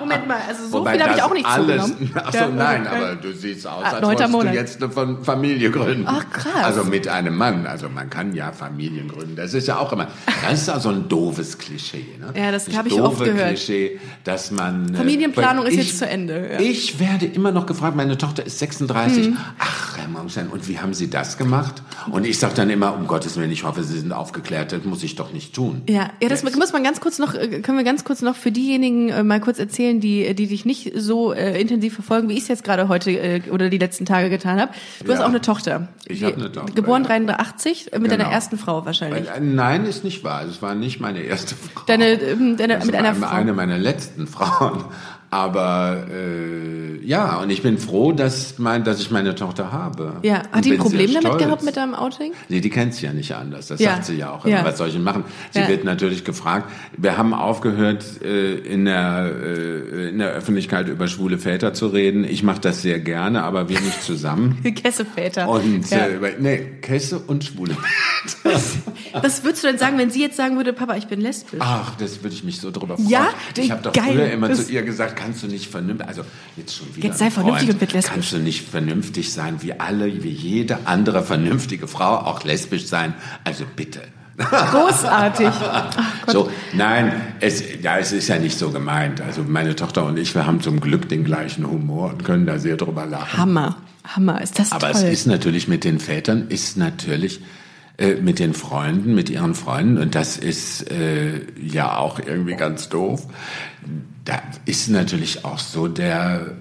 Speaker 1: Moment mal, also so
Speaker 3: Wobei
Speaker 1: viel habe ich auch nicht
Speaker 3: alles,
Speaker 1: zugenommen.
Speaker 3: Ach so,
Speaker 1: Ja,
Speaker 3: nein,
Speaker 1: okay.
Speaker 3: aber du siehst aus,
Speaker 1: Ah,
Speaker 3: als wolltest
Speaker 1: Monat.
Speaker 3: du jetzt eine Fam- Familie gründen.
Speaker 1: Ach, krass.
Speaker 3: Also mit einem Mann. Also man kann ja Familien gründen. Das ist ja auch immer, das ist ja so ein doofes Klischee. Ne?
Speaker 1: Ja, das hab ich oft gehört.
Speaker 3: Klischee, dass man... äh,
Speaker 1: Familienplanung
Speaker 3: weil
Speaker 1: ist jetzt zu Ende, ja.
Speaker 3: Ich werde immer noch gefragt, meine Tochter ist 36.
Speaker 1: Mhm.
Speaker 3: Ach, Herr Momstein, und wie haben Sie das gemacht? Und ich sage dann immer, um Gottes Willen, ich hoffe, Sie sind aufgeklärt, das muss ich doch nicht tun.
Speaker 1: Ja, ja, das
Speaker 3: Jetzt.
Speaker 1: muss man ganz kurz noch, äh, können wir ganz kurz noch für diejenigen äh, mal kurz erzählen, die, die dich nicht so äh, intensiv verfolgen, wie ich es jetzt gerade heute äh, oder die letzten Tage getan habe. Du hast
Speaker 3: Ja.
Speaker 1: auch eine Tochter.
Speaker 3: Ich
Speaker 1: Die-
Speaker 3: hab eine Tochter,
Speaker 1: Geboren
Speaker 3: ja.
Speaker 1: 83, äh, mit
Speaker 3: Genau.
Speaker 1: deiner ersten Frau wahrscheinlich.
Speaker 3: Nein, ist nicht wahr. Es war nicht meine erste Frau.
Speaker 1: Deine, ähm, deine mit einer
Speaker 3: eine,
Speaker 1: Frau.
Speaker 3: eine meiner letzten Frauen. Aber äh, ja, und ich bin froh, dass, mein, dass ich meine Tochter habe.
Speaker 1: Ja, hat die ein Problem damit
Speaker 3: stolz.
Speaker 1: gehabt mit deinem Outing?
Speaker 3: Nee, die kennt sie ja nicht anders. Das
Speaker 1: Ja.
Speaker 3: sagt sie ja auch.
Speaker 1: Ja.
Speaker 3: Was soll ich denn machen? Sie
Speaker 1: Ja.
Speaker 3: wird natürlich gefragt. Wir haben aufgehört, äh, in, der, äh, in der Öffentlichkeit über schwule Väter zu reden. Ich mache das sehr gerne, aber wir nicht zusammen.
Speaker 1: Kesseväter.
Speaker 3: Und
Speaker 1: ja.
Speaker 3: äh, nee, Kesse und schwule
Speaker 1: Was würdest du denn sagen, wenn sie jetzt sagen würde, Papa, ich bin lesbisch?
Speaker 3: Ach, das würde ich mich so drüber freuen.
Speaker 1: Ja?
Speaker 3: ich habe doch
Speaker 1: Geil.
Speaker 3: früher immer
Speaker 1: Das-
Speaker 3: zu ihr gesagt, kannst du nicht vernünftig, also jetzt schon wieder.
Speaker 1: Jetzt sei vernünftig
Speaker 3: Freund,
Speaker 1: und lesbisch.
Speaker 3: Kannst du nicht vernünftig sein, wie alle, wie jede andere vernünftige Frau auch lesbisch sein? Also bitte.
Speaker 1: Großartig.
Speaker 3: So, nein, es, ja, es ist ja nicht so gemeint. Also meine Tochter und ich, wir haben zum Glück den gleichen Humor und können da sehr drüber lachen.
Speaker 1: Hammer. Hammer. Ist das
Speaker 3: Aber
Speaker 1: toll.
Speaker 3: es ist natürlich mit den Vätern, ist natürlich äh, mit den Freunden, mit ihren Freunden, und das ist äh, ja auch irgendwie ganz doof, da ist natürlich auch so der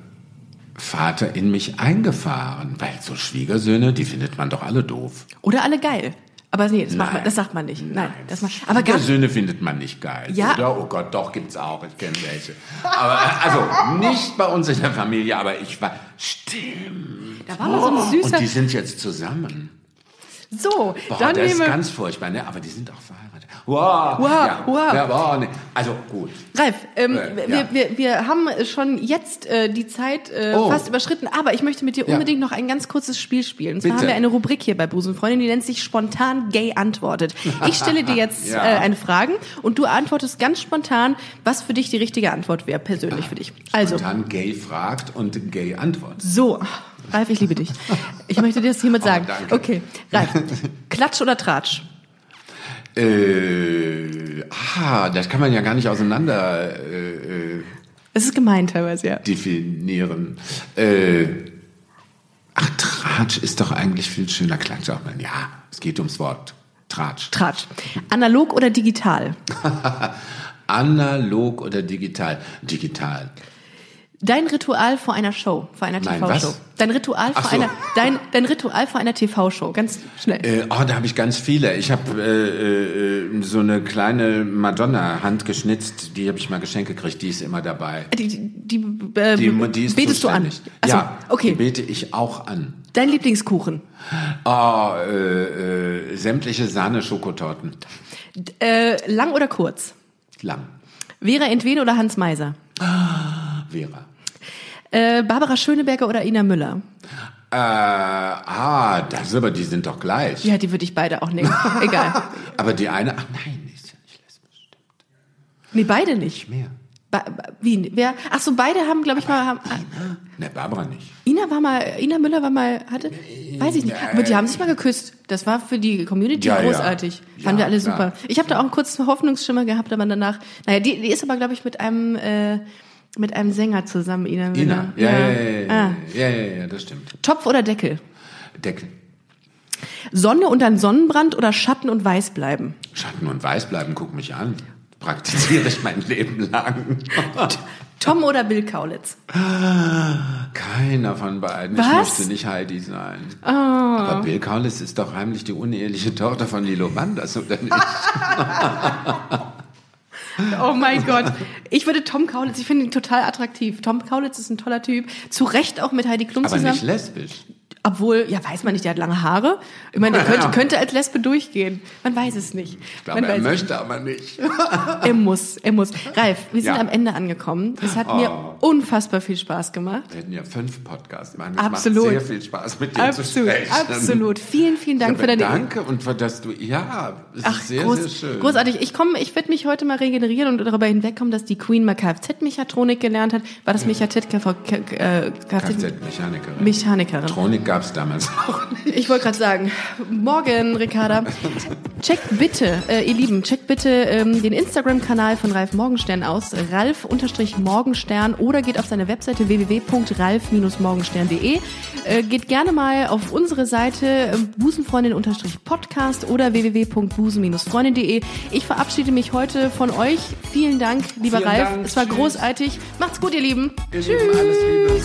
Speaker 3: Vater in mich eingefahren, weil so Schwiegersöhne, die findet man doch alle doof.
Speaker 1: Oder alle geil. Aber nee, das, man,
Speaker 3: Nein.
Speaker 1: das sagt man nicht. Nein, das macht, aber
Speaker 3: Schwiegersöhne findet man nicht geil.
Speaker 1: Ja.
Speaker 3: Oder? Oh Gott, doch, gibt's auch. Ich kenne welche. Aber also nicht bei uns in der Familie, aber ich war. Stimmt.
Speaker 1: da war mal so ein süßer.
Speaker 3: Und die sind jetzt zusammen.
Speaker 1: so,
Speaker 3: Boah,
Speaker 1: dann
Speaker 3: das ist
Speaker 1: nehmen wir.
Speaker 3: ganz furchtbar, ne? Aber die sind auch verheiratet. Wow,
Speaker 1: Wow,
Speaker 3: ja,
Speaker 1: wow.
Speaker 3: Ja, wow, ne. Also gut.
Speaker 1: Ralf, ähm,
Speaker 3: Äh,
Speaker 1: wir,
Speaker 3: ja.
Speaker 1: wir, wir haben schon jetzt äh, die Zeit äh,
Speaker 3: Oh.
Speaker 1: fast überschritten, aber ich möchte mit dir unbedingt noch ein ganz kurzes Spiel spielen. Und zwar
Speaker 3: Bitte.
Speaker 1: haben wir eine Rubrik hier bei Busenfreundin, die nennt sich spontan gay antwortet. Ich stelle dir jetzt äh, eine Frage und du antwortest ganz spontan, was für dich die richtige Antwort wäre, persönlich für dich. Also,
Speaker 3: Spontan gay fragt und gay antwortet.
Speaker 1: so, Ralf, ich liebe dich. Ich möchte dir das hiermit sagen.
Speaker 3: Oh.
Speaker 1: Okay, Ralf, Klatsch oder Tratsch?
Speaker 3: Äh, ah, das kann man ja gar nicht auseinander äh, äh,
Speaker 1: Es ist gemein teilweise, ja.
Speaker 3: definieren. Äh, ach, Tratsch ist doch eigentlich viel schöner. Klatsch sagt man, ja, es geht ums Wort. Tratsch.
Speaker 1: Tratsch. Analog oder digital?
Speaker 3: Analog oder digital? Digital.
Speaker 1: Dein Ritual vor einer Show, vor einer TV-Show. Dein Ritual
Speaker 3: Ach
Speaker 1: vor
Speaker 3: so.
Speaker 1: einer, dein, dein Ritual vor einer TV-Show, ganz schnell.
Speaker 3: Äh, oh, da habe ich ganz viele. Ich habe äh, äh, so eine kleine Madonna handgeschnitzt, die habe ich mal geschenkt gekriegt, die ist immer dabei.
Speaker 1: Die, die, die, äh,
Speaker 3: Die, die ist
Speaker 1: betest du an?
Speaker 3: zuständig.
Speaker 1: Achso,
Speaker 3: ja, die
Speaker 1: okay.
Speaker 3: bete ich auch an.
Speaker 1: Dein Lieblingskuchen.
Speaker 3: Oh, äh, äh, sämtliche Sahne-Schokotorten.
Speaker 1: Äh, lang oder kurz?
Speaker 3: Lang.
Speaker 1: Vera Entwede oder Hans Meiser?
Speaker 3: Vera.
Speaker 1: Äh, Barbara Schöneberger oder Ina Müller?
Speaker 3: Äh, ah, das aber, die sind doch gleich.
Speaker 1: Ja, die würde ich beide auch nehmen. Egal.
Speaker 3: Aber die eine, ach nein, ist ja nicht lesbisch. Stimmt.
Speaker 1: Nee, beide nicht.
Speaker 3: Mehr.
Speaker 1: Ba wie? Wer? Ach so, beide haben, glaube ich, mal. Haben,
Speaker 3: Ne, Barbara nicht.
Speaker 1: Ina war mal, Ina Müller war mal, hatte, weiß ich nicht, aber die haben sich mal geküsst. Das war für die Community
Speaker 3: Ja, ja.
Speaker 1: großartig.
Speaker 3: Ja,
Speaker 1: Fanden wir alle
Speaker 3: klar.
Speaker 1: super. Ich habe da auch einen kurzen Hoffnungsschimmer gehabt, aber danach, naja, die, die ist aber, glaube ich, mit einem, äh, mit einem Sänger zusammen, Ina Müller.
Speaker 3: Ina. Ja, ja, ja, ja,
Speaker 1: Ah.
Speaker 3: ja, ja, ja, das stimmt.
Speaker 1: Topf oder Deckel?
Speaker 3: Deckel.
Speaker 1: Sonne und dann Sonnenbrand oder Schatten und Weiß bleiben?
Speaker 3: Schatten und Weiß bleiben, guck mich an. Praktiziere ich mein Leben lang.
Speaker 1: Tom oder Bill Kaulitz?
Speaker 3: Keiner von beiden.
Speaker 1: Was?
Speaker 3: Ich möchte nicht Heidi sein. Aber Bill Kaulitz ist doch heimlich die uneheliche Tochter von Lilo Wanders, oder nicht?
Speaker 1: Oh mein Gott. Ich würde Tom Kaulitz, ich finde ihn total attraktiv. Tom Kaulitz ist ein toller Typ. Zu Recht auch mit Heidi Klum
Speaker 3: Aber
Speaker 1: zusammen.
Speaker 3: nicht lesbisch.
Speaker 1: Obwohl, ja, weiß man nicht, der hat lange Haare. Ich meine, der könnte, könnte als Lesbe durchgehen. Man weiß es nicht.
Speaker 3: Ich glaube,
Speaker 1: man
Speaker 3: er möchte aber nicht.
Speaker 1: Er muss, er muss. Ralf, wir sind
Speaker 3: Ja.
Speaker 1: am Ende angekommen. Es hat mir
Speaker 3: Oh.
Speaker 1: unfassbar viel Spaß gemacht.
Speaker 3: Wir hätten ja fünf Podcasts machen. Es
Speaker 1: Absolut.
Speaker 3: macht sehr viel Spaß, mit dir zu
Speaker 1: Absolut,
Speaker 3: sprechen.
Speaker 1: absolut. Vielen, vielen Dank
Speaker 3: ja,
Speaker 1: für deine
Speaker 3: Danke und für das du, ja, es
Speaker 1: Ach,
Speaker 3: ist sehr,
Speaker 1: groß,
Speaker 3: sehr schön.
Speaker 1: großartig. Ich komme, ich werde mich heute mal regenerieren und darüber hinwegkommen, dass die Queen mal Kfz-Mechatronik gelernt hat. War das Mechatit, äh, Kfz,
Speaker 3: Kfz-Mechanikerin.
Speaker 1: Mechanikerin.
Speaker 3: Tronik gab es damals auch nicht.
Speaker 1: Ich wollte gerade sagen, morgen, Ricarda. Checkt bitte, äh, ihr Lieben, checkt bitte ähm, den Instagram-Kanal von Ralf Morgenstern aus, ralf-morgenstern oder geht auf seine Webseite www.ralf-morgenstern.de. Äh, geht gerne mal auf unsere Seite äh, busenfreundin-podcast oder www.busen-freundin.de. Ich verabschiede mich heute von euch. Vielen Dank, lieber
Speaker 3: Vielen
Speaker 1: Ralf.
Speaker 3: Dank.
Speaker 1: Es war
Speaker 3: Tschüss.
Speaker 1: großartig. Macht's gut, ihr Lieben.
Speaker 3: Ihr Lieben, alles Liebe.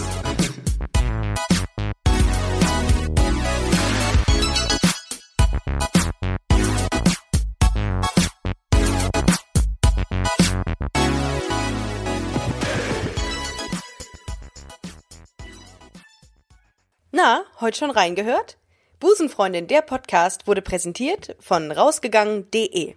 Speaker 1: Na, heute schon reingehört? Busenfreundin, der Podcast wurde präsentiert von rausgegangen.de.